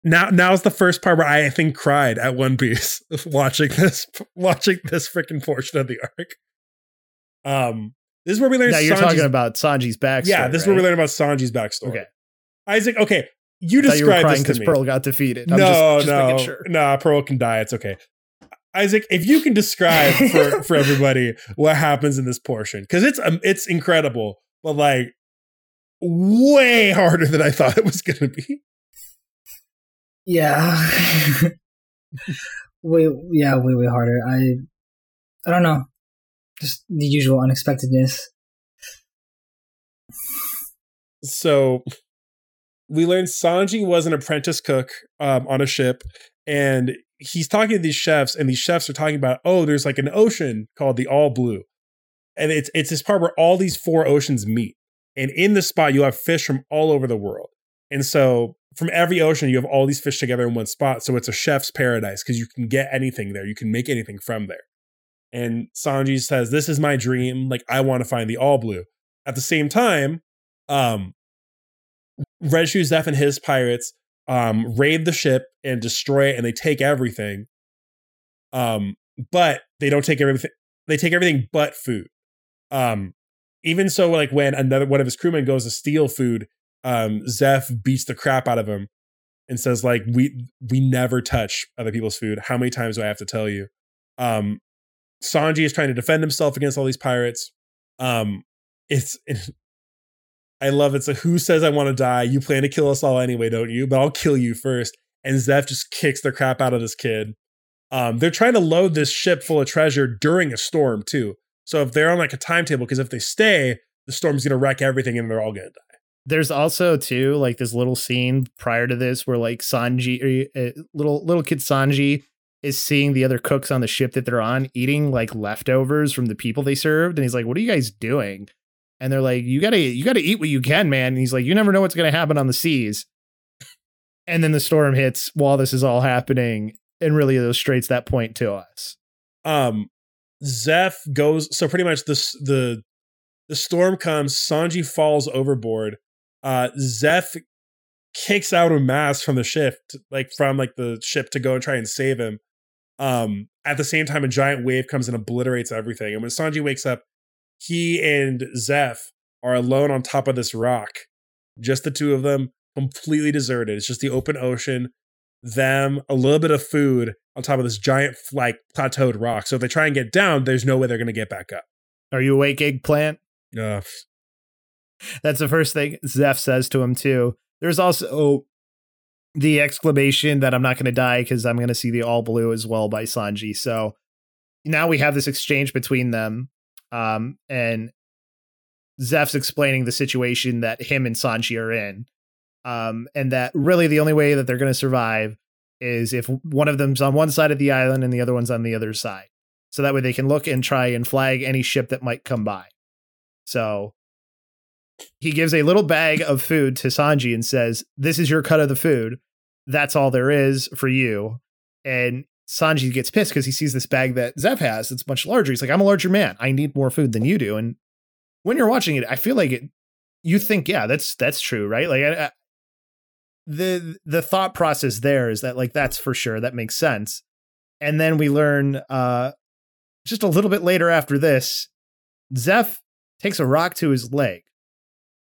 now now's the first part where I, I think cried at One Piece <laughs> watching this watching this freaking portion of the arc. Um, this is where we learn. Now you're talking about Sanji's backstory. Yeah, this right? is where we learn about Sanji's backstory. Okay, Izaek. Okay, you described this because Pearl got defeated. I'm no, just, just no, sure. nah. Pearl can die. It's okay. Izaek, if you can describe for <laughs> for everybody what happens in this portion, because it's um, it's incredible, but like way harder than I thought it was going to be. Yeah, <laughs> way yeah, way way harder. I I don't know, just the usual unexpectedness. So we learned Sanji was an apprentice cook um, on a ship, and he's talking to these chefs, and these chefs are talking about, oh, there's like an ocean called the All Blue, and it's it's this part where all these four oceans meet, and in this spot you have fish from all over the world, and so from every ocean you have all these fish together in one spot, so it's a chef's paradise because you can get anything there, you can make anything from there. And Sanji says, "This is my dream. Like I want to find the All Blue." At the same time, um, Red Shoes Zeff and his pirates um, raid the ship and destroy it, and they take everything. Um, but they don't take everything. They take everything but food. Um, even so, like when another one of his crewmen goes to steal food, um, Zeff beats the crap out of him and says, "Like we we never touch other people's food. How many times do I have to tell you?" Um, Sanji is trying to defend himself against all these pirates. Um, it's I love it. So who says I want to die? You plan to kill us all anyway, don't you? But I'll kill you first. And Zeff just kicks the crap out of this kid. Um, they're trying to load this ship full of treasure during a storm too. So if they're on like a timetable, because if they stay, the storm's gonna wreck everything and they're all gonna die. There's also too like this little scene prior to this where like Sanji, uh, little little kid Sanji is seeing the other cooks on the ship that they're on eating like leftovers from the people they served, and he's like, "What are you guys doing?" and they're like, "You gotta, you gotta eat what you can, man." And he's like, "You never know what's gonna happen on the seas." And then the storm hits while this is all happening, and really illustrates that point to us. Um, Zeff goes so pretty much this the the storm comes. Sanji falls overboard. Uh, Zeff kicks out a mast from the ship, like from like the ship to go and try and save him. Um, at the same time, a giant wave comes and obliterates everything. And when Sanji wakes up, he and Zeff are alone on top of this rock. Just the two of them, completely deserted. It's just the open ocean, them, a little bit of food on top of this giant, like, plateaued rock. So if they try and get down, there's no way they're going to get back up. Are you awake, eggplant? Uh. That's the first thing Zeff says to him too. There's also the exclamation that I'm not going to die because I'm going to see the all blue as well by Sanji. So now we have this exchange between them, um, and Zeff's explaining the situation that him and Sanji are in, um, and that really the only way that they're going to survive is if one of them's on one side of the island and the other one's on the other side. So that way they can look and try and flag any ship that might come by. So he gives a little bag of food to Sanji and says, This is your cut of the food. That's all there is for you. And Sanji gets pissed because he sees this bag that Zeff has that's much larger. He's like, I'm a larger man. I need more food than you do. And when you're watching it, I feel like it, you think, yeah, that's that's true, right? Like I, I, the the thought process there is that like that's for sure that makes sense. And then we learn uh just a little bit later after this, Zeff takes a rock to his leg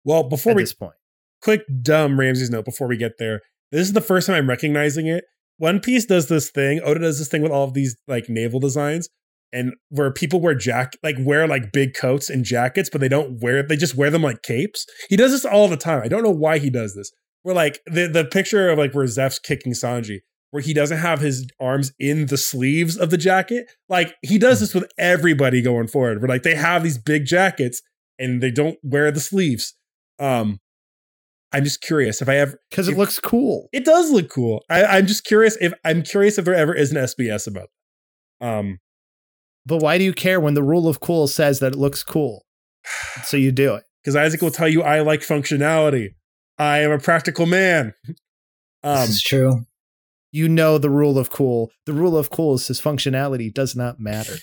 well, before at we this point. quick dumb Ramses note before we get there. This is the first time I'm recognizing it. One Piece does this thing. Oda does this thing with all of these like naval designs, and where people wear jack like wear like big coats and jackets, but they don't wear they just wear them like capes. He does this all the time. I don't know why he does this. Where like the the picture of like where Zeff's kicking Sanji, where he doesn't have his arms in the sleeves of the jacket. Like he does hmm. this with everybody going forward. Where like they have these big jackets and they don't wear the sleeves. Um, I'm just curious if I ever Because it if- looks cool. It does look cool. I, I'm just curious if I'm curious if there ever is an SBS about that. Um, But why do you care when the rule of cool says that it looks cool? <sighs> So you do it. because Izaek will tell you I like functionality. I am a practical man. <laughs> Um, this is true. You know the rule of cool. The rule of cool says functionality does not matter.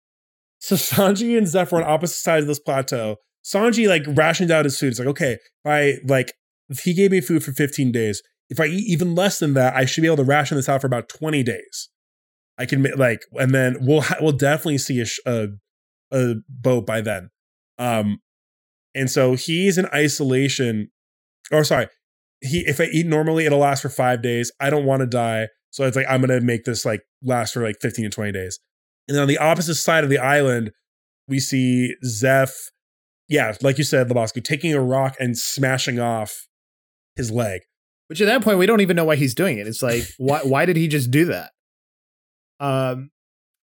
<sighs> so Sanji and Zephyr on opposite sides of this plateau. Sanji like rationed out his food. It's like, okay, if I like if he gave me food for 15 days, if I eat even less than that, I should be able to ration this out for about 20 days. I can like, and then we'll we'll definitely see a, a a boat by then. Um, and so he's in isolation. Or sorry, he if I eat normally, it'll last for five days. I don't want to die, so it's like I'm gonna make this like last for like 15 to 20 days. And then on the opposite side of the island, we see Zeff, yeah, like you said, Lobosco, taking a rock and smashing off his leg. Which at that point we don't even know why he's doing it. It's like <laughs> why why did he just do that? Um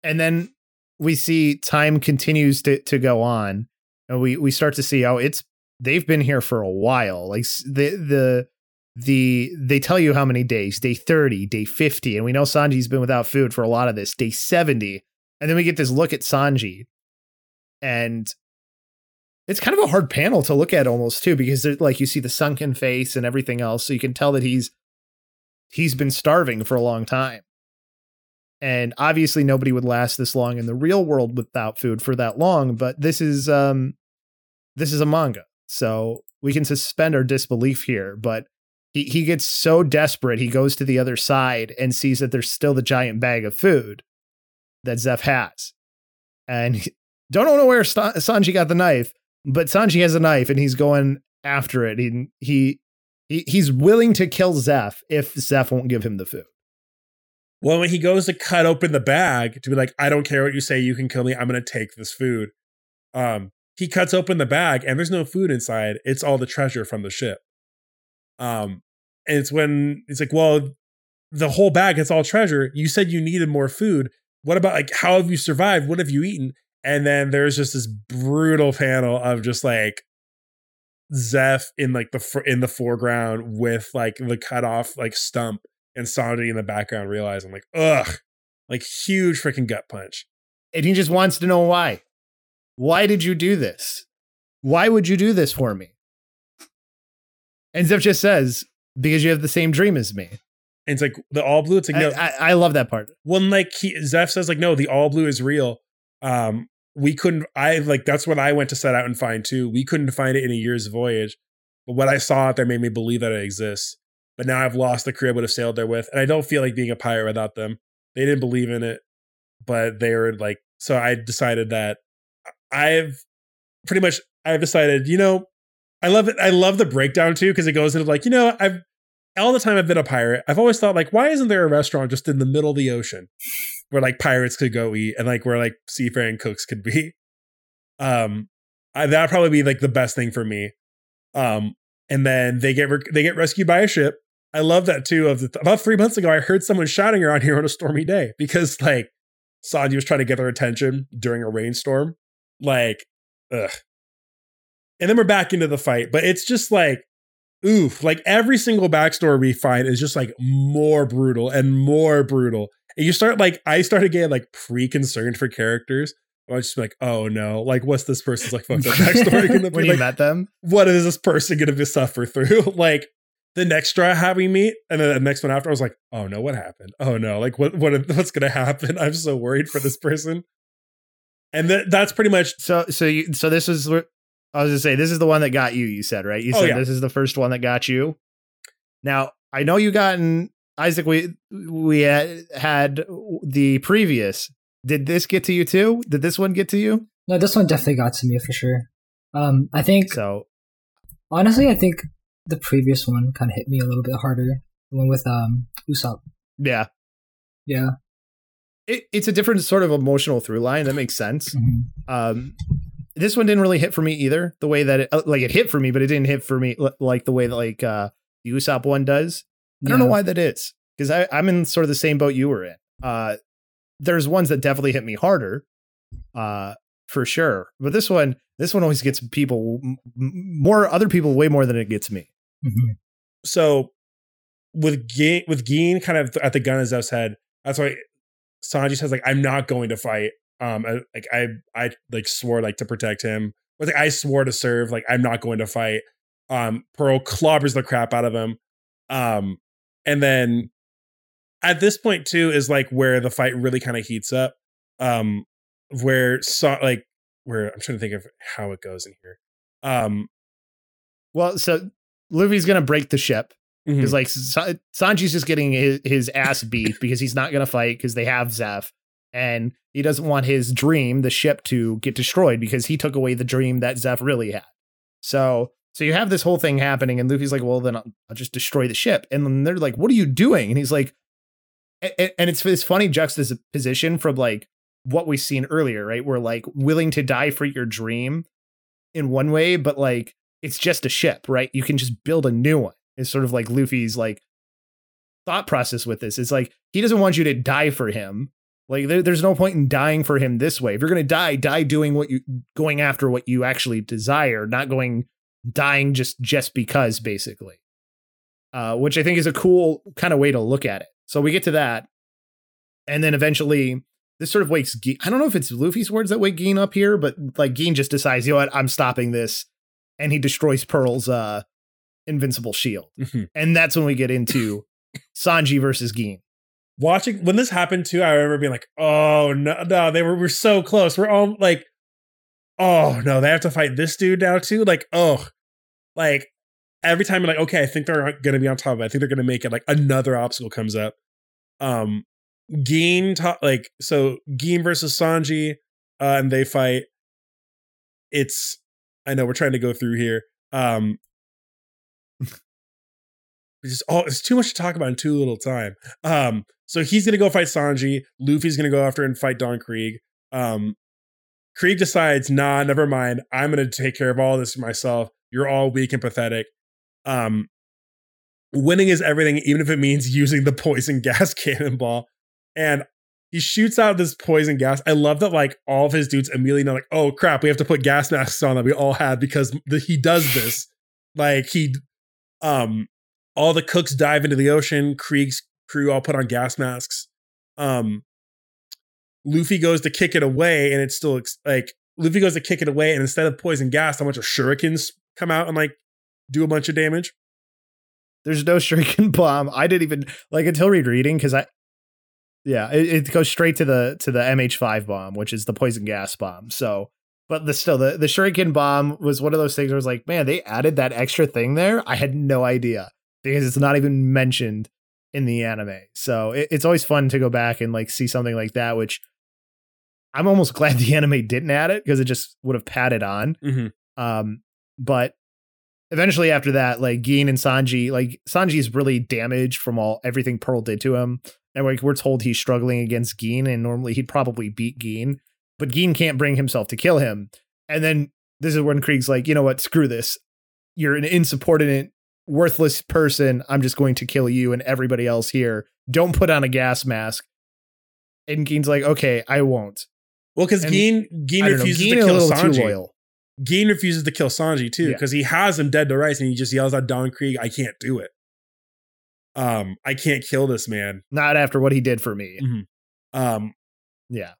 and then we see time continues to to go on and we we start to see how it's they've been here for a while. Like the the the they tell you how many days, day 30, day 50, and we know Sanji's been without food for a lot of this, day 70. And then we get this look at Sanji and it's kind of a hard panel to look at almost too because like you see the sunken face and everything else so you can tell that he's he's been starving for a long time. And obviously nobody would last this long in the real world without food for that long but this is um this is a manga so we can suspend our disbelief here but he, he gets so desperate he goes to the other side and sees that there's still the giant bag of food that Zeff has. And he- don't know where Sanji got the knife but Sanji has a knife and he's going after it. He he, he he's willing to kill Zeff if Zeff won't give him the food. Well, when he goes to cut open the bag to be like, I don't care what you say, you can kill me, I'm gonna take this food. Um, he cuts open the bag and there's no food inside. It's all the treasure from the ship. Um, and it's when it's like, well, the whole bag, it's all treasure. You said you needed more food. What about like how have you survived? What have you eaten? And then there's just this brutal panel of just like Zeff in like the in the foreground with like the cut off like stump and Sanji in the background realizing like ugh like huge freaking gut punch. And he just wants to know why. Why did you do this? Why would you do this for me? And Zeff just says, because you have the same dream as me. And it's like the all blue. It's like I, no, I, I love that part. when like he, Zeph says like no, the all blue is real. Um, we couldn't. I like that's what I went to set out and find too. We couldn't find it in a year's voyage, but what I saw out there made me believe that it exists. But now I've lost the crew I would have sailed there with, and I don't feel like being a pirate without them. They didn't believe in it, but they were like. So I decided that I've pretty much I've decided. You know, I love it. I love the breakdown too because it goes into like you know I've all the time I've been a pirate. I've always thought like why isn't there a restaurant just in the middle of the ocean? Where like pirates could go eat and like where like seafaring cooks could be. <laughs> Um, I, that'd probably be like the best thing for me. Um, and then they get re- they get rescued by a ship. I love that too. Of the, about three months ago, I heard someone shouting around here on a stormy day because like Sanji was trying to get their attention during a rainstorm. Like, ugh. And then we're back into the fight, but it's just like, oof, like every single backstory we find is just like more brutal and more brutal. And you start like, I started getting like pre concerned for characters. I was just like, oh no, like what's this person's like fucked up backstory gonna <laughs> be? when you like, met them, what is this person gonna be suffer through? <laughs> like the next straw hat we meet, and then the next one after, I was like, oh no, what happened? Oh no, like what what <laughs> what's gonna happen? I'm so worried for this person. And th- that's pretty much so. So you so this is what I was gonna say this is the one that got you. You said right. You oh, said yeah. this is the first one that got you. Now I know you gotten Izaek. We we had, the previous. Did this get to you too? Did this one get to you? No, this one definitely got to me for sure. Um, I think so. Honestly, I think the previous one kind of hit me a little bit harder. The one with um Usopp. Yeah. Yeah. It, it's a different sort of emotional through line. That makes sense. Mm-hmm. Um, this one didn't really hit for me either. The way that it uh, like it hit for me, but it didn't hit for me like the way that like uh the Usopp one does. I don't know why that is because I'm in sort of the same boat you were in. Uh, there's ones that definitely hit me harder, uh, for sure. But this one, this one always gets people more other people way more than it gets me. Mm-hmm. So with Gin, with Gin kind of at the gun as Zeff's head, that's why Sanji says like I'm not going to fight. Um, I, like I I like swore like to protect him. But like, I swore to serve. Like I'm not going to fight. Um, Pearl clobbers the crap out of him. Um, and then at this point too is like where the fight really kind of heats up. Um, where so like where I'm trying to think of how it goes in here. Um, well, so Luffy's gonna break the ship because mm-hmm. like Sa- Sanji's just getting his, his ass beat because he's not gonna fight because they have Zeff and he doesn't want his dream, the ship, to get destroyed because he took away the dream that Zeff really had. So so you have this whole thing happening, and Luffy's like, "Well, then I'll, I'll just destroy the ship." And then they're like, "What are you doing?" And he's like, and, it's this funny juxtaposition from like what we've seen earlier, right? We're like willing to die for your dream in one way, but like it's just a ship, right? You can just build a new one. It's sort of like Luffy's like thought process with this. It's like he doesn't want you to die for him. Like there, there's no point in dying for him this way. If you're gonna die, die doing what you going after what you actually desire, not going dying just just because, basically. Uh, which I think is a cool kind of way to look at it. So we get to that, and then eventually this sort of wakes. Ge- I don't know if it's Luffy's words that wake Gin up here, but like Gin just decides, you know what, I'm stopping this, and he destroys Pearl's uh, invincible shield, mm-hmm. and that's when we get into <laughs> Sanji versus Gin. Watching when this happened too, I remember being like, "Oh no, no, they were we're so close. We're all like, oh no, they have to fight this dude now too. Like, oh, like every time I'm like, okay, I think they're gonna be on top of it. I think they're gonna make it. Like another obstacle comes up. Um, Gin ta- like so Gin versus Sanji, uh, and they fight. It's I know we're trying to go through here. Um <laughs> it's just, oh, it's too much to talk about in too little time. Um, so he's gonna go fight Sanji. Luffy's gonna go after and fight Don Krieg. Um, Krieg decides, nah, never mind. I'm gonna take care of all this myself. You're all weak and pathetic. Um, winning is everything, even if it means <laughs> using the poison gas <laughs> cannonball and he shoots out this poison gas. I love that like all of his dudes immediately know like, oh crap, we have to put gas masks on that we all had because the, he does this. like he, um, all the cooks dive into the ocean. Krieg's crew all put on gas masks. Um, Luffy goes to kick it away, and it's still like Luffy goes to kick it away, and instead of poison gas, a bunch of shurikens come out and like do a bunch of damage. There's no <laughs> shuriken bomb. I didn't even like until reading because I yeah, it, it, goes straight to the to the MH5 bomb, which is the poison gas bomb. So, but the still the the shuriken bomb was one of those things where I was like, man, they added that extra thing there. I had no idea because it's not even mentioned in the anime. So it, it's always fun to go back and like see something like that, which I'm almost <laughs> glad the anime didn't add it because it just would have padded on. Mm-hmm. Um, but eventually after that, like Gin and Sanji, like Sanji is really damaged from all everything Pearl did to him and like we're told he's struggling against Gin, and normally he'd probably beat Gin, but Gin can't bring himself to kill him. And then this is when Krieg's like, you know what, screw this. You're an insubordinate, worthless person. I'm just going to kill you and everybody else here. Don't put on a gas mask. And Gin's like, okay, I won't. Well, because Gin Gin refuses know, to kill Sanji. Gin refuses to kill Sanji too because yeah. he has him dead to rights, and he just yells at Don Krieg, "I can't do it. Um, I can't kill this man. Not after what he did for me." Mm-hmm. Um, yeah.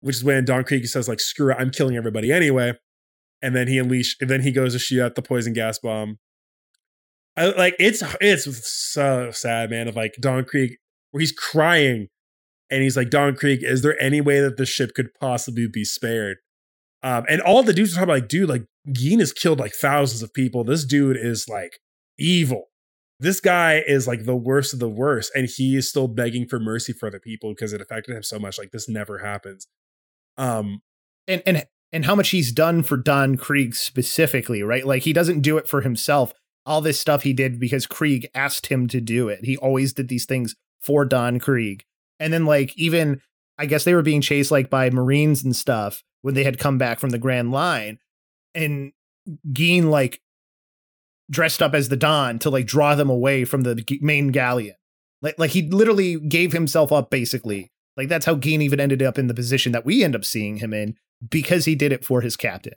Which is when Don Krieg says, "Like, screw it, I'm killing everybody anyway." And then he unleash, and then he goes to shoot out the poison gas bomb. I, like it's it's so sad, man. Of like Don Krieg, where he's crying and he's like, Don Krieg, is there any way that the ship could possibly be spared? Um, and all the dudes are talking about, like, dude, like Gin has killed like thousands of people. This dude is like evil. This guy is like the worst of the worst, and he is still begging for mercy for the people because it affected him so much. Like this never happens. Um, and and and how much he's done for Don Krieg specifically, right? Like he doesn't do it for himself. All this stuff he did because Krieg asked him to do it. He always did these things for Don Krieg. And then like even I guess they were being chased like by Marines and stuff when they had come back from the Grand Line. And Gin like dressed up as the Don to like draw them away from the main galleon. Like like he literally gave himself up basically. Like that's how Gin even ended up in the position that we end up seeing him in because he did it for his captain.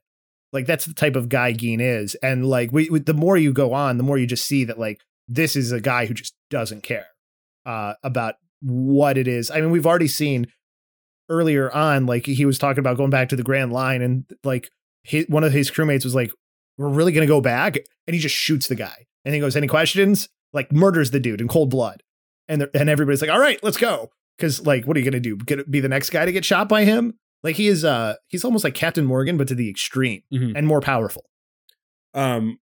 Like that's the type of guy Gin is. And like we, we the more you go on, the more you just see that like this is a guy who just doesn't care uh, about what it is. I mean, we've already seen earlier on, like he was talking about going back to the Grand Line, and like his, one of his crewmates was like, "We're really gonna go back," and he just shoots the guy, and he goes, "Any questions?" Like murders the dude in cold blood, and and everybody's like, "All right, let's go," because like, what are you gonna do? Get be the next guy to get shot by him? Like he is, uh, he's almost like Captain Morgan, but to the extreme mm-hmm. and more powerful. Um,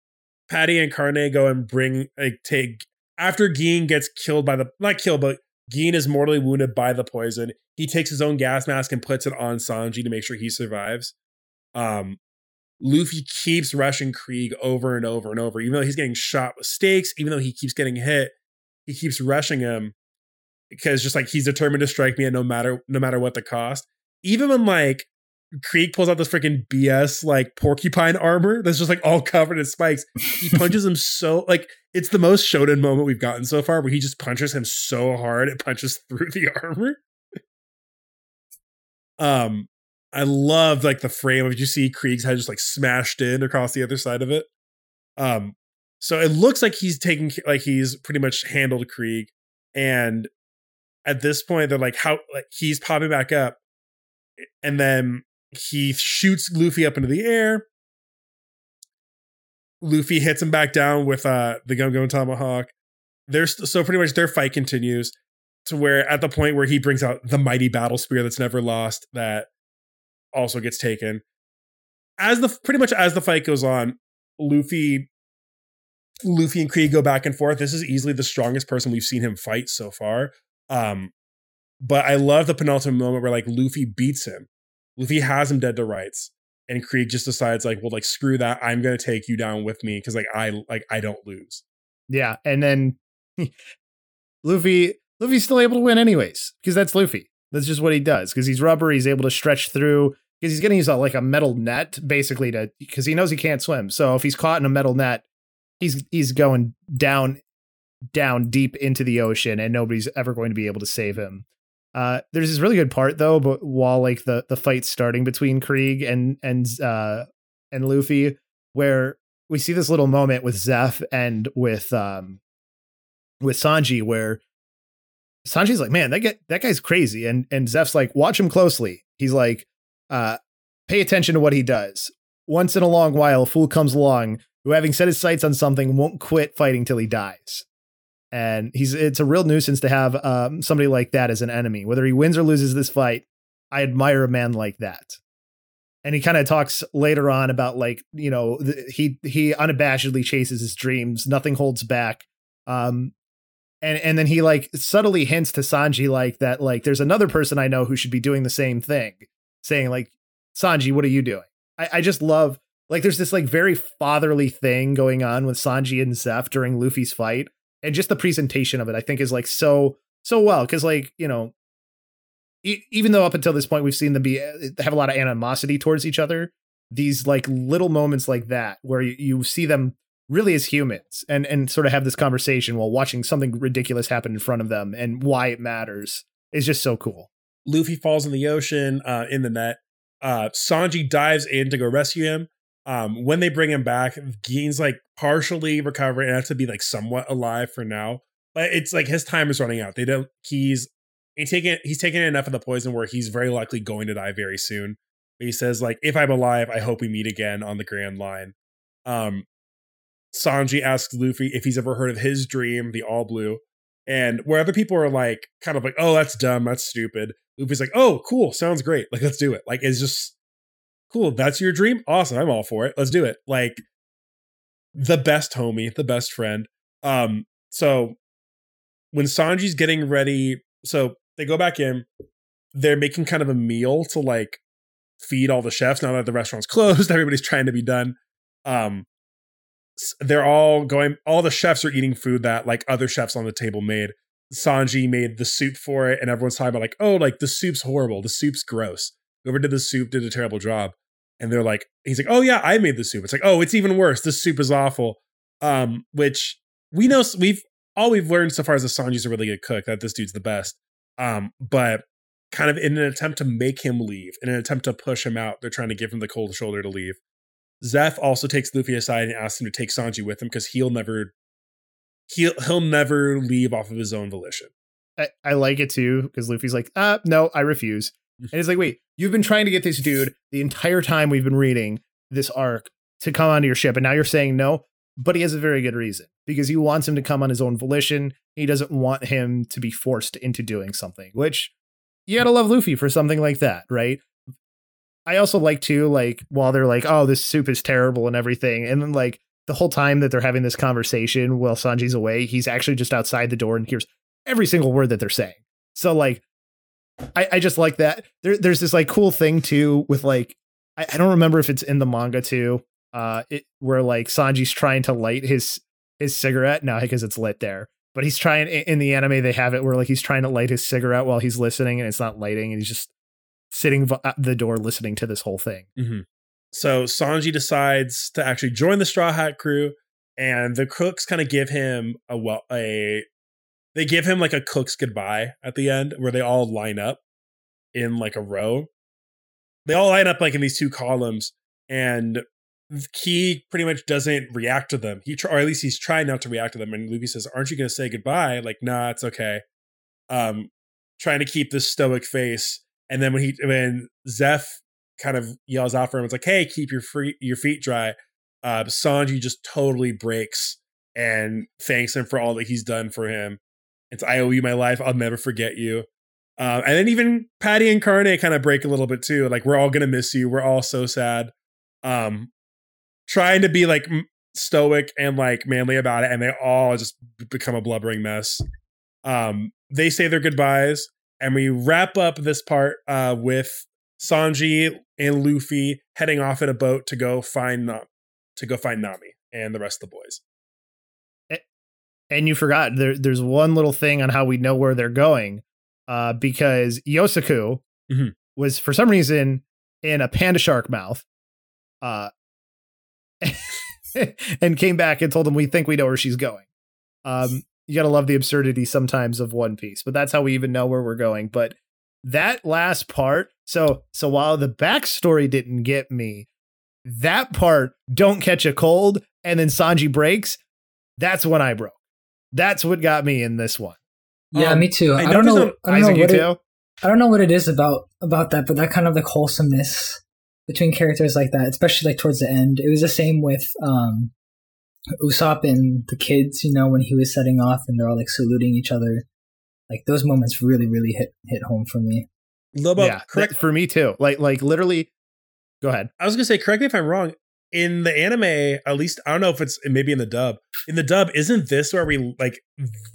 Patty and Carne go and bring like take after Gin gets killed by the not killed, but Gin is mortally wounded by the poison. He takes his own gas mask and puts it on Sanji to make sure he survives. Um, Luffy keeps rushing Krieg over and over and over, even though he's getting shot with stakes, even though he keeps getting hit, he keeps rushing him because just like he's determined to strike me at no matter no matter what the cost. Even when like Krieg pulls out this freaking BS like porcupine armor that's just like all covered in spikes. He <laughs> punches him so like it's the most Shonen moment we've gotten so far where he just punches him so hard it punches through the <laughs> armor. um I love like the frame of you see Krieg's head just like smashed in across the other side of it. Um so it looks like he's taking like he's pretty much handled Krieg and at this point they're like how like he's popping back up and then he shoots Luffy up into the air. Luffy hits him back down with uh, the Gum Gum Tomahawk. There's so pretty much their fight continues to where at the point where he brings out the mighty battle spear that's never lost that also gets taken. As the pretty much as the fight goes on, Luffy Luffy and Krieg go back and forth. This is easily the strongest person we've seen him fight so far. Um, but I love the penultimate moment where like Luffy beats him Luffy has him dead to rights, and Krieg just decides like, well, like screw that, I'm gonna take you down with me because like I like I don't lose. Yeah, and then <laughs> Luffy Luffy's still able to win anyways because that's Luffy. That's just what he does because he's rubber. He's able to stretch through because he's going to use a, like a metal net basically to because he knows he can't swim. So if he's caught in a metal net, he's he's going down down deep into the ocean and nobody's ever going to be able to save him. Uh, there's this really good part though, but while like the the fight's starting between Krieg and and uh and Luffy, where we see this little moment with Zeff and with um with Sanji, where Sanji's like, man, that get that guy's crazy, and and Zeff's like, watch him closely. He's like, uh, pay attention to what he does. Once in a long while, a fool comes along who, having set his sights on something, won't quit fighting till he dies and he's it's a real nuisance to have um, somebody like that as an enemy. Whether he wins or loses this fight, I admire a man like that. And he kind of talks later on about like you know the, he he unabashedly chases his dreams, nothing holds back. Um, and and then he like subtly hints to Sanji like that like there's another person I know who should be doing the same thing, saying like Sanji, what are you doing? I, I just love like there's this like very fatherly thing going on with Sanji and Zeff during Luffy's fight and just the presentation of it, I think, is like so so well because like you know, e- even though up until this point we've seen them be uh, have a lot of animosity towards each other, these like little moments like that where you, you see them really as humans and and sort of have this conversation while watching something ridiculous happen in front of them and why it matters is just so cool. Luffy falls in the ocean uh, in the net. Uh, Sanji dives in to go rescue him. Um, when they bring him back, Gin's like partially recovered and has to be like somewhat alive for now. But it's like his time is running out. They don't. He's he's taking he's taking enough of the poison where he's very likely going to die very soon. But he says like, if I'm alive, I hope we meet again on the Grand Line. Um, Sanji asks Luffy if he's ever heard of his dream, the All Blue, and where other people are like, kind of like, oh, that's dumb, that's stupid. Luffy's like, oh, cool, sounds great. Like, let's do it. Like, it's just cool. That's your dream. Awesome. I'm all for it. Let's do it. Like, the best homie, the best friend. Um, so when Sanji's getting ready, so they go back in, they're making kind of a meal to like feed all the chefs now that the restaurant's <laughs> closed. Everybody's trying to be done. Um, they're all going all the chefs are eating food that like other chefs on the table made sanji made the soup for it and everyone's talking about like oh like the soup's horrible the soup's gross whoever did the soup did a terrible job and they're like he's like oh yeah i made the soup. It's like oh it's even worse. This soup is awful. Um which we know we've all we've learned so far is that sanji's a really good cook that this dude's the best. Um but kind of in an attempt to make him leave in an attempt to push him out they're trying to give him the cold shoulder to leave. Zeff also takes Luffy aside and asks him to take Sanji with him because he'll never he'll he'll never leave off of his own volition. I, I like it too because Luffy's like, uh, no, I refuse. And it's like, wait, you've been trying to get this dude the entire time we've been reading this arc to come onto your ship, and now you're saying no. But he has a very good reason because he wants him to come on his own volition. He doesn't want him to be forced into doing something, which you gotta love Luffy for something like that, right? I also like to like while they're like, oh, this soup is terrible and everything, and then like the whole time that they're having this conversation while Sanji's away, he's actually just outside the door and hears every single word that they're saying. So like, I, I just like that. There, there's this like cool thing too with like, I, I don't remember if it's in the manga too, uh, it where like Sanji's trying to light his his cigarette now because it's lit there. But he's trying in the anime they have it where like he's trying to light his cigarette while he's listening and it's not lighting and he's just sitting at the door listening to this whole thing. Mm-hmm. So Sanji decides to actually join the Straw Hat crew, and the cooks kind of give him a well a they give him like a cook's goodbye at the end where they all line up in like a row. They all line up like in these two columns, and he pretty much doesn't react to them. He tr- or at least he's trying not to react to them. And Luffy says, "Aren't you going to say goodbye?" Like, nah, it's okay. Um, trying to keep this stoic face and then when he when Zeff kind of yells out for him, it's like, "Hey, keep your free your feet dry." Uh, Sanji just totally breaks and thanks him for all that he's done for him. It's I owe you my life. I'll never forget you. Uh, and then even Patty and Carne kind of break a little bit too. Like we're all gonna miss you. We're all so sad. Um, trying to be like stoic and like manly about it, and they all just become a blubbering mess. Um, they say their goodbyes and we wrap up this part uh, with Sanji and Luffy heading off in a boat to go find to go find Nami and the rest of the boys. And you forgot there, there's one little thing on how we know where they're going, uh, because Yosaku mm-hmm. was for some reason in a panda shark mouth, uh, <laughs> and came back and told them we think we know where she's going. Um, you gotta love the absurdity sometimes of One Piece, but that's how we even know where we're going. But that last part, so so while the backstory didn't get me, that part don't catch a cold and then Sanji breaks, that's when I broke. That's what got me in this one. Yeah, um, me too. I, I don't know. I don't know what it, I don't know what it is about about that, but that kind of like wholesomeness between characters like that, especially like towards the end. It was the same with um Usopp and the kids, you know, when he was setting off and they're all like saluting each other. Like those moments really, really hit hit home for me. Lobo, yeah, correct for me too. Like like literally go ahead. I was gonna say, correct me if I'm wrong. In the anime, at least I don't know if it's maybe in the dub. In the dub, isn't this where we like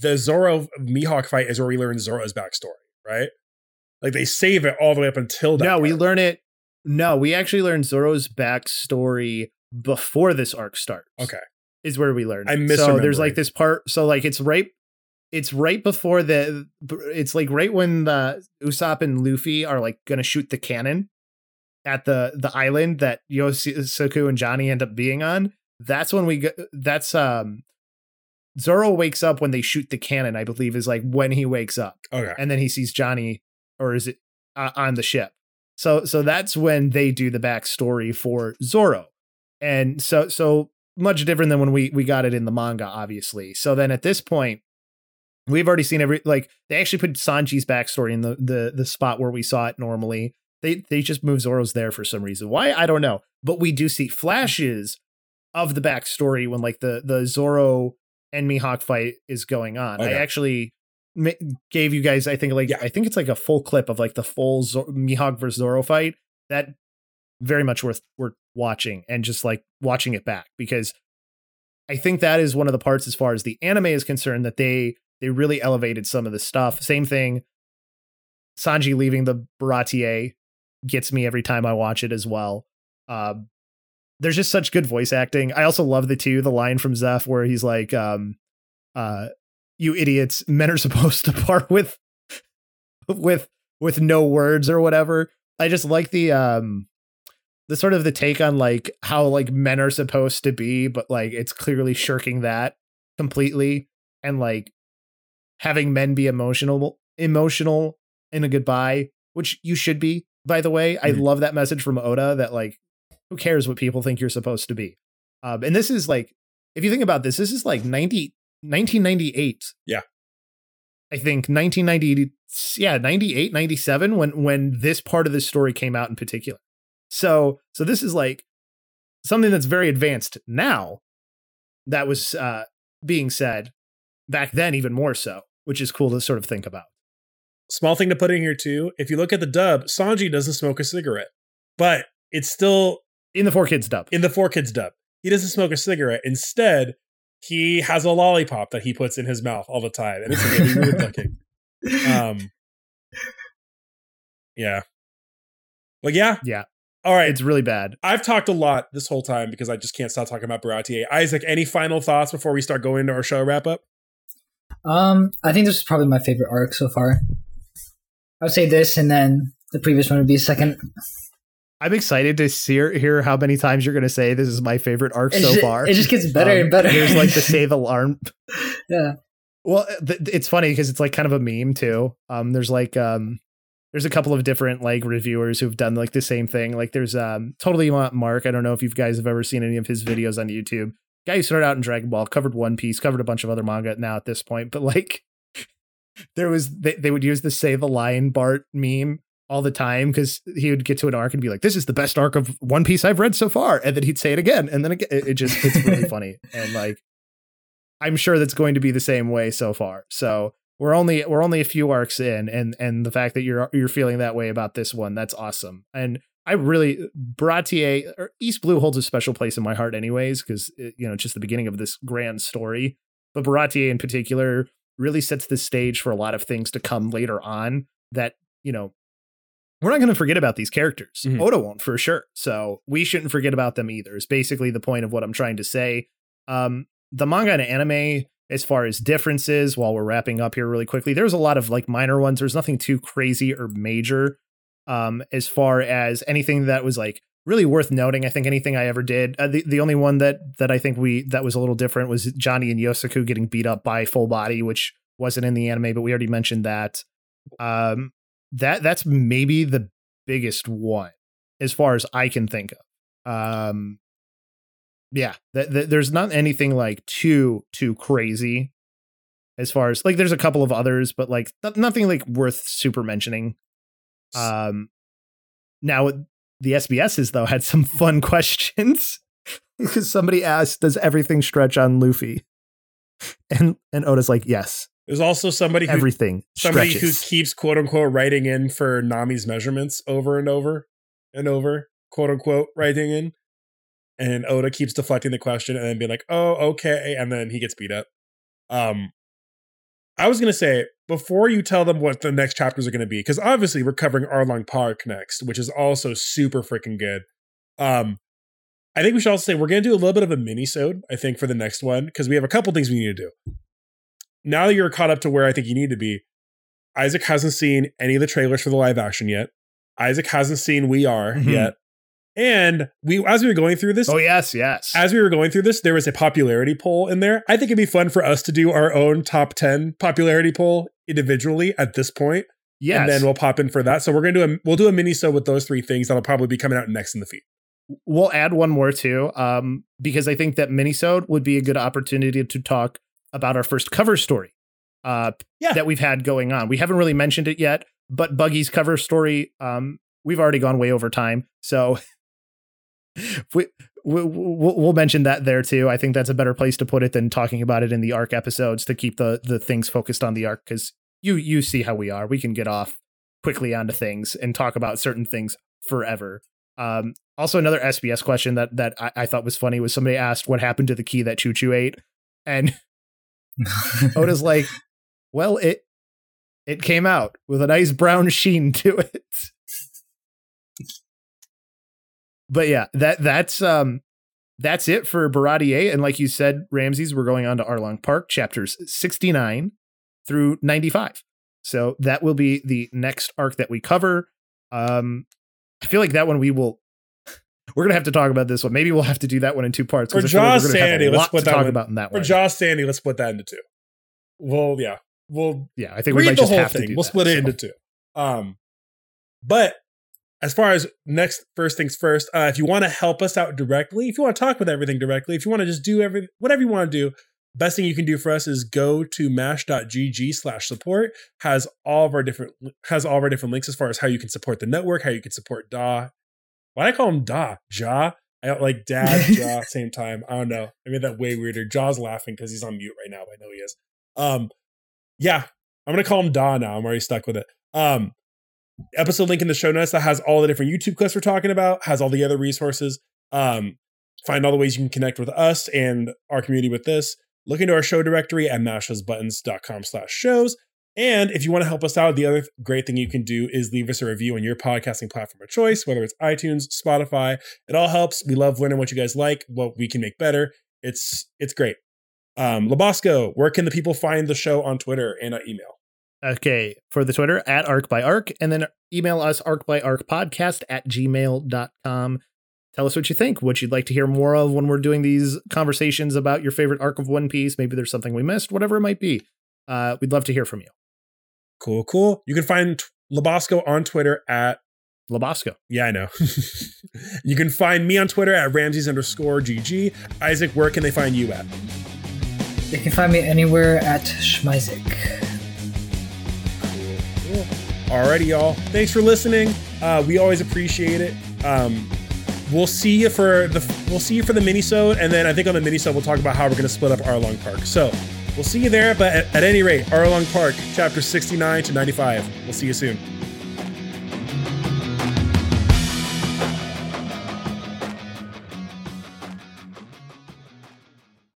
the Zoro Mihawk fight is where we learn Zoro's backstory, right? Like they save it all the way up until that. No, part. we learn it. No, we actually learn Zoro's backstory before this arc starts. Okay is where we learn. I miss. So there's like this part. So like it's right. It's right before the. It's like right when the Usopp and Luffy are like gonna shoot the cannon. At the the island that Yosaku and Johnny end up being on, that's when we go. That's um, Zoro wakes up when they shoot the cannon. I believe is like when he wakes up. Okay, and then he sees Johnny, or is it uh, on the ship? So so that's when they do the backstory for Zoro, and so so much different than when we we got it in the manga, obviously. So then at this point, we've already seen every like they actually put Sanji's backstory in the the the spot where we saw it normally. They they just move Zoro's there for some reason. Why I don't know, but we do see flashes of the backstory when like the the Zoro and Mihawk fight is going on. Okay. I actually gave you guys I think like yeah. I think it's like a full clip of like the full Zor- Mihawk versus Zoro fight. That very much worth worth watching and just like watching it back because I think that is one of the parts as far as the anime is concerned that they they really elevated some of the stuff. Same thing. Sanji leaving the Baratie gets me every time I watch it as well. Uh, there's just such good voice acting. I also love the two the line from Zeff where he's like, um, uh, "You idiots, men are <laughs> supposed to part with with with no words or whatever." I just like the um the sort of the take on like how like men are supposed to be, but like it's clearly shirking that completely and like having men be emotional emotional in a goodbye, which you should be, by the way. Mm-hmm. I love that message from Oda that like who cares what people think you're supposed to be. Um, and this is like if you think about this, this is like 90 1998. Yeah. I think 1990 yeah, 98, 97 when when this part of the story came out in particular. So so this is like something that's very advanced now that was uh being said back then even more so which is cool to sort of think about. Small thing to put in here too. If you look at the dub, Sanji doesn't smoke a cigarette, but it's still in the 4Kids dub. In the 4Kids dub, he doesn't smoke a cigarette. Instead, he has a lollipop that he puts in his mouth all the time, and it's really weird looking. <laughs> Um, yeah, but yeah, yeah. All right, it's really bad. I've talked a lot this whole time because I just can't stop talking about Baratie. Izaek, any final thoughts before we start going into our show wrap up? Um, I think this is probably my favorite arc so far. I would say this, and then the previous one would be second. I'm excited to see, hear how many times you're going to say this is my favorite arc so just, far. It just gets better um, and better. There's like the <laughs> save alarm. yeah. Well, th- it's funny because it's like kind of a meme too. Um, there's like um, there's a couple of different like reviewers who've done like the same thing. Like there's um, TotallyNotMark. I don't know if you guys have ever seen any of his videos on YouTube guy who started out in Dragon Ball, covered One Piece, covered a bunch of other manga now at this point, but like there was they, they would use the say the lion Bart meme all the time because he would get to an arc and be like, "This is the best arc of One Piece I've read so far," and then he'd say it again, and then again, it, it just it's really <laughs> funny and like I'm sure that's going to be the same way so far. So we're only we're only a few arcs in, and and the fact that you're you're feeling that way about this one, that's awesome. And I really Baratie or East Blue holds a special place in my heart, anyways, because eh, you know just the beginning of this grand story. But Baratie in particular really sets the stage for a lot of things to come later on. That you know we're not going to forget about these characters. Mm-hmm. Oda won't for sure, so we shouldn't forget about them either. Is basically the point of what I'm trying to say. Um, the manga and anime as far as differences while we're wrapping up here really quickly there's a lot of like minor ones there's nothing too crazy or major um, as far as anything that was like really worth noting. I think anything I ever did, uh, the the only one that that I think we that was a little different was Johnny and Yosaku getting beat up by Full Body, which wasn't in the anime, but we already mentioned that. Um, that that's maybe the biggest one as far as I can think of. Um, yeah, th- th- there's not anything like too too crazy as far as like there's a couple of others, but like th- nothing like worth super mentioning. Um, now the SBSs though had some fun <laughs> questions because <laughs> somebody asked, "Does everything stretch on Luffy?" <laughs> And and Oda's like, "Yes." There's also somebody who, everything somebody stretches. who keeps quote unquote writing in for Nami's measurements over and over and over, quote unquote writing in, and Oda keeps deflecting the question and then being like, "Oh, okay," and then he gets beat up. Um, I was gonna say before you tell them what the next chapters are going to be, because obviously we're covering Arlong Park next, which is also super freaking good. Um, I think we should also say we're going to do a little bit of a mini-sode, I think, for the next one, because we have a couple things we need to do. Now that you're caught up to where I think you need to be, Izaek hasn't seen any of the trailers for the live action yet. Izaek hasn't seen We Are mm-hmm. yet. And we, as we were going through this, oh yes, yes. As we were going through this, there was a popularity poll in there. I think it'd be fun for us to do our own top ten popularity poll individually at this point. Yes. and then we'll pop in for that. So we're gonna do a we'll do a mini so with those three things that'll probably be coming out next in the feed. We'll add one more too, um, because I think that minisode would be a good opportunity to talk about our first cover story uh, yeah. that we've had going on. We haven't really mentioned it yet, but Buggy's cover story, um, we've already gone way over time. So we, we, we'll mention that there too. I think that's a better place to put it than talking about it in the arc episodes to keep the the things focused on the arc because you you see how we are. We can get off quickly onto things and talk about certain things forever. Um, also, another SBS question that that I, I, thought was funny was somebody asked what happened to the key that Choo Choo ate, and <laughs> Oda's like, "Well, it it came out with a nice brown sheen to it." But yeah, that that's um that's it for Baratie, and like you said, Ramses, we're going on to Arlong Park, chapters sixty nine through ninety five. So that will be the next arc that we cover. Um, I feel like that one we will. We're gonna have to talk about this one. Maybe we'll have to do that one in two parts. For Jaw Sandy, let's put that talk one, about in that one. For Jaw Sandy, let's split that into two. Well, yeah, well, yeah. I think we might the just whole have thing. to. we'll that, split so. it into two. Um, but as far as next first things first, uh, if you want to help us out directly, if you want to talk with everything directly, if you want to just do every whatever you want to do, best thing you can do for us is go to mash.gg slash support has all of our different has all of our different links as far as how you can support the network how you can support da why do i call him da ja? I don't like dad <laughs> ja same time. I don't know. I made that way weirder. Ja's laughing because he's on mute right now i know he is. Um yeah i'm gonna call him da now. I'm already stuck with it. Um episode link in the show notes that has all the different youtube clips we're talking about has all the other resources um find all the ways you can connect with us and our community with this look into our show directory at mashthosebuttons.com slash shows. And if you want to help us out, the other great thing you can do is leave us a review on your podcasting platform of choice, whether it's iTunes, Spotify. It all helps. We love learning what you guys like, what we can make better. It's it's great. Um, Lobosco, where can the people find the show on Twitter and uh, email? Okay, for the Twitter at arc by arc, and then email us arc by arc podcast at gmail.com tell us what you think, what you'd like to hear more of when we're doing these conversations about your favorite arc of One Piece. Maybe there's something we missed, whatever it might be. Uh, we'd love to hear from you. Cool, cool. You can find Lobosco on Twitter at Lobosco. Yeah, I know. <laughs> you can find me on Twitter at Ramses underscore GG. Izaek, where can they find you at? They can find me anywhere at Shmizaek. Alrighty, y'all. Thanks for listening. Uh, we always appreciate it. Um, we'll see you for the we'll see you for the minisode, and then I think on the minisode we'll talk about how we're going to split up Arlong Park. So we'll see you there. But at, at any rate, Arlong Park, chapter 69 to 95. We'll see you soon.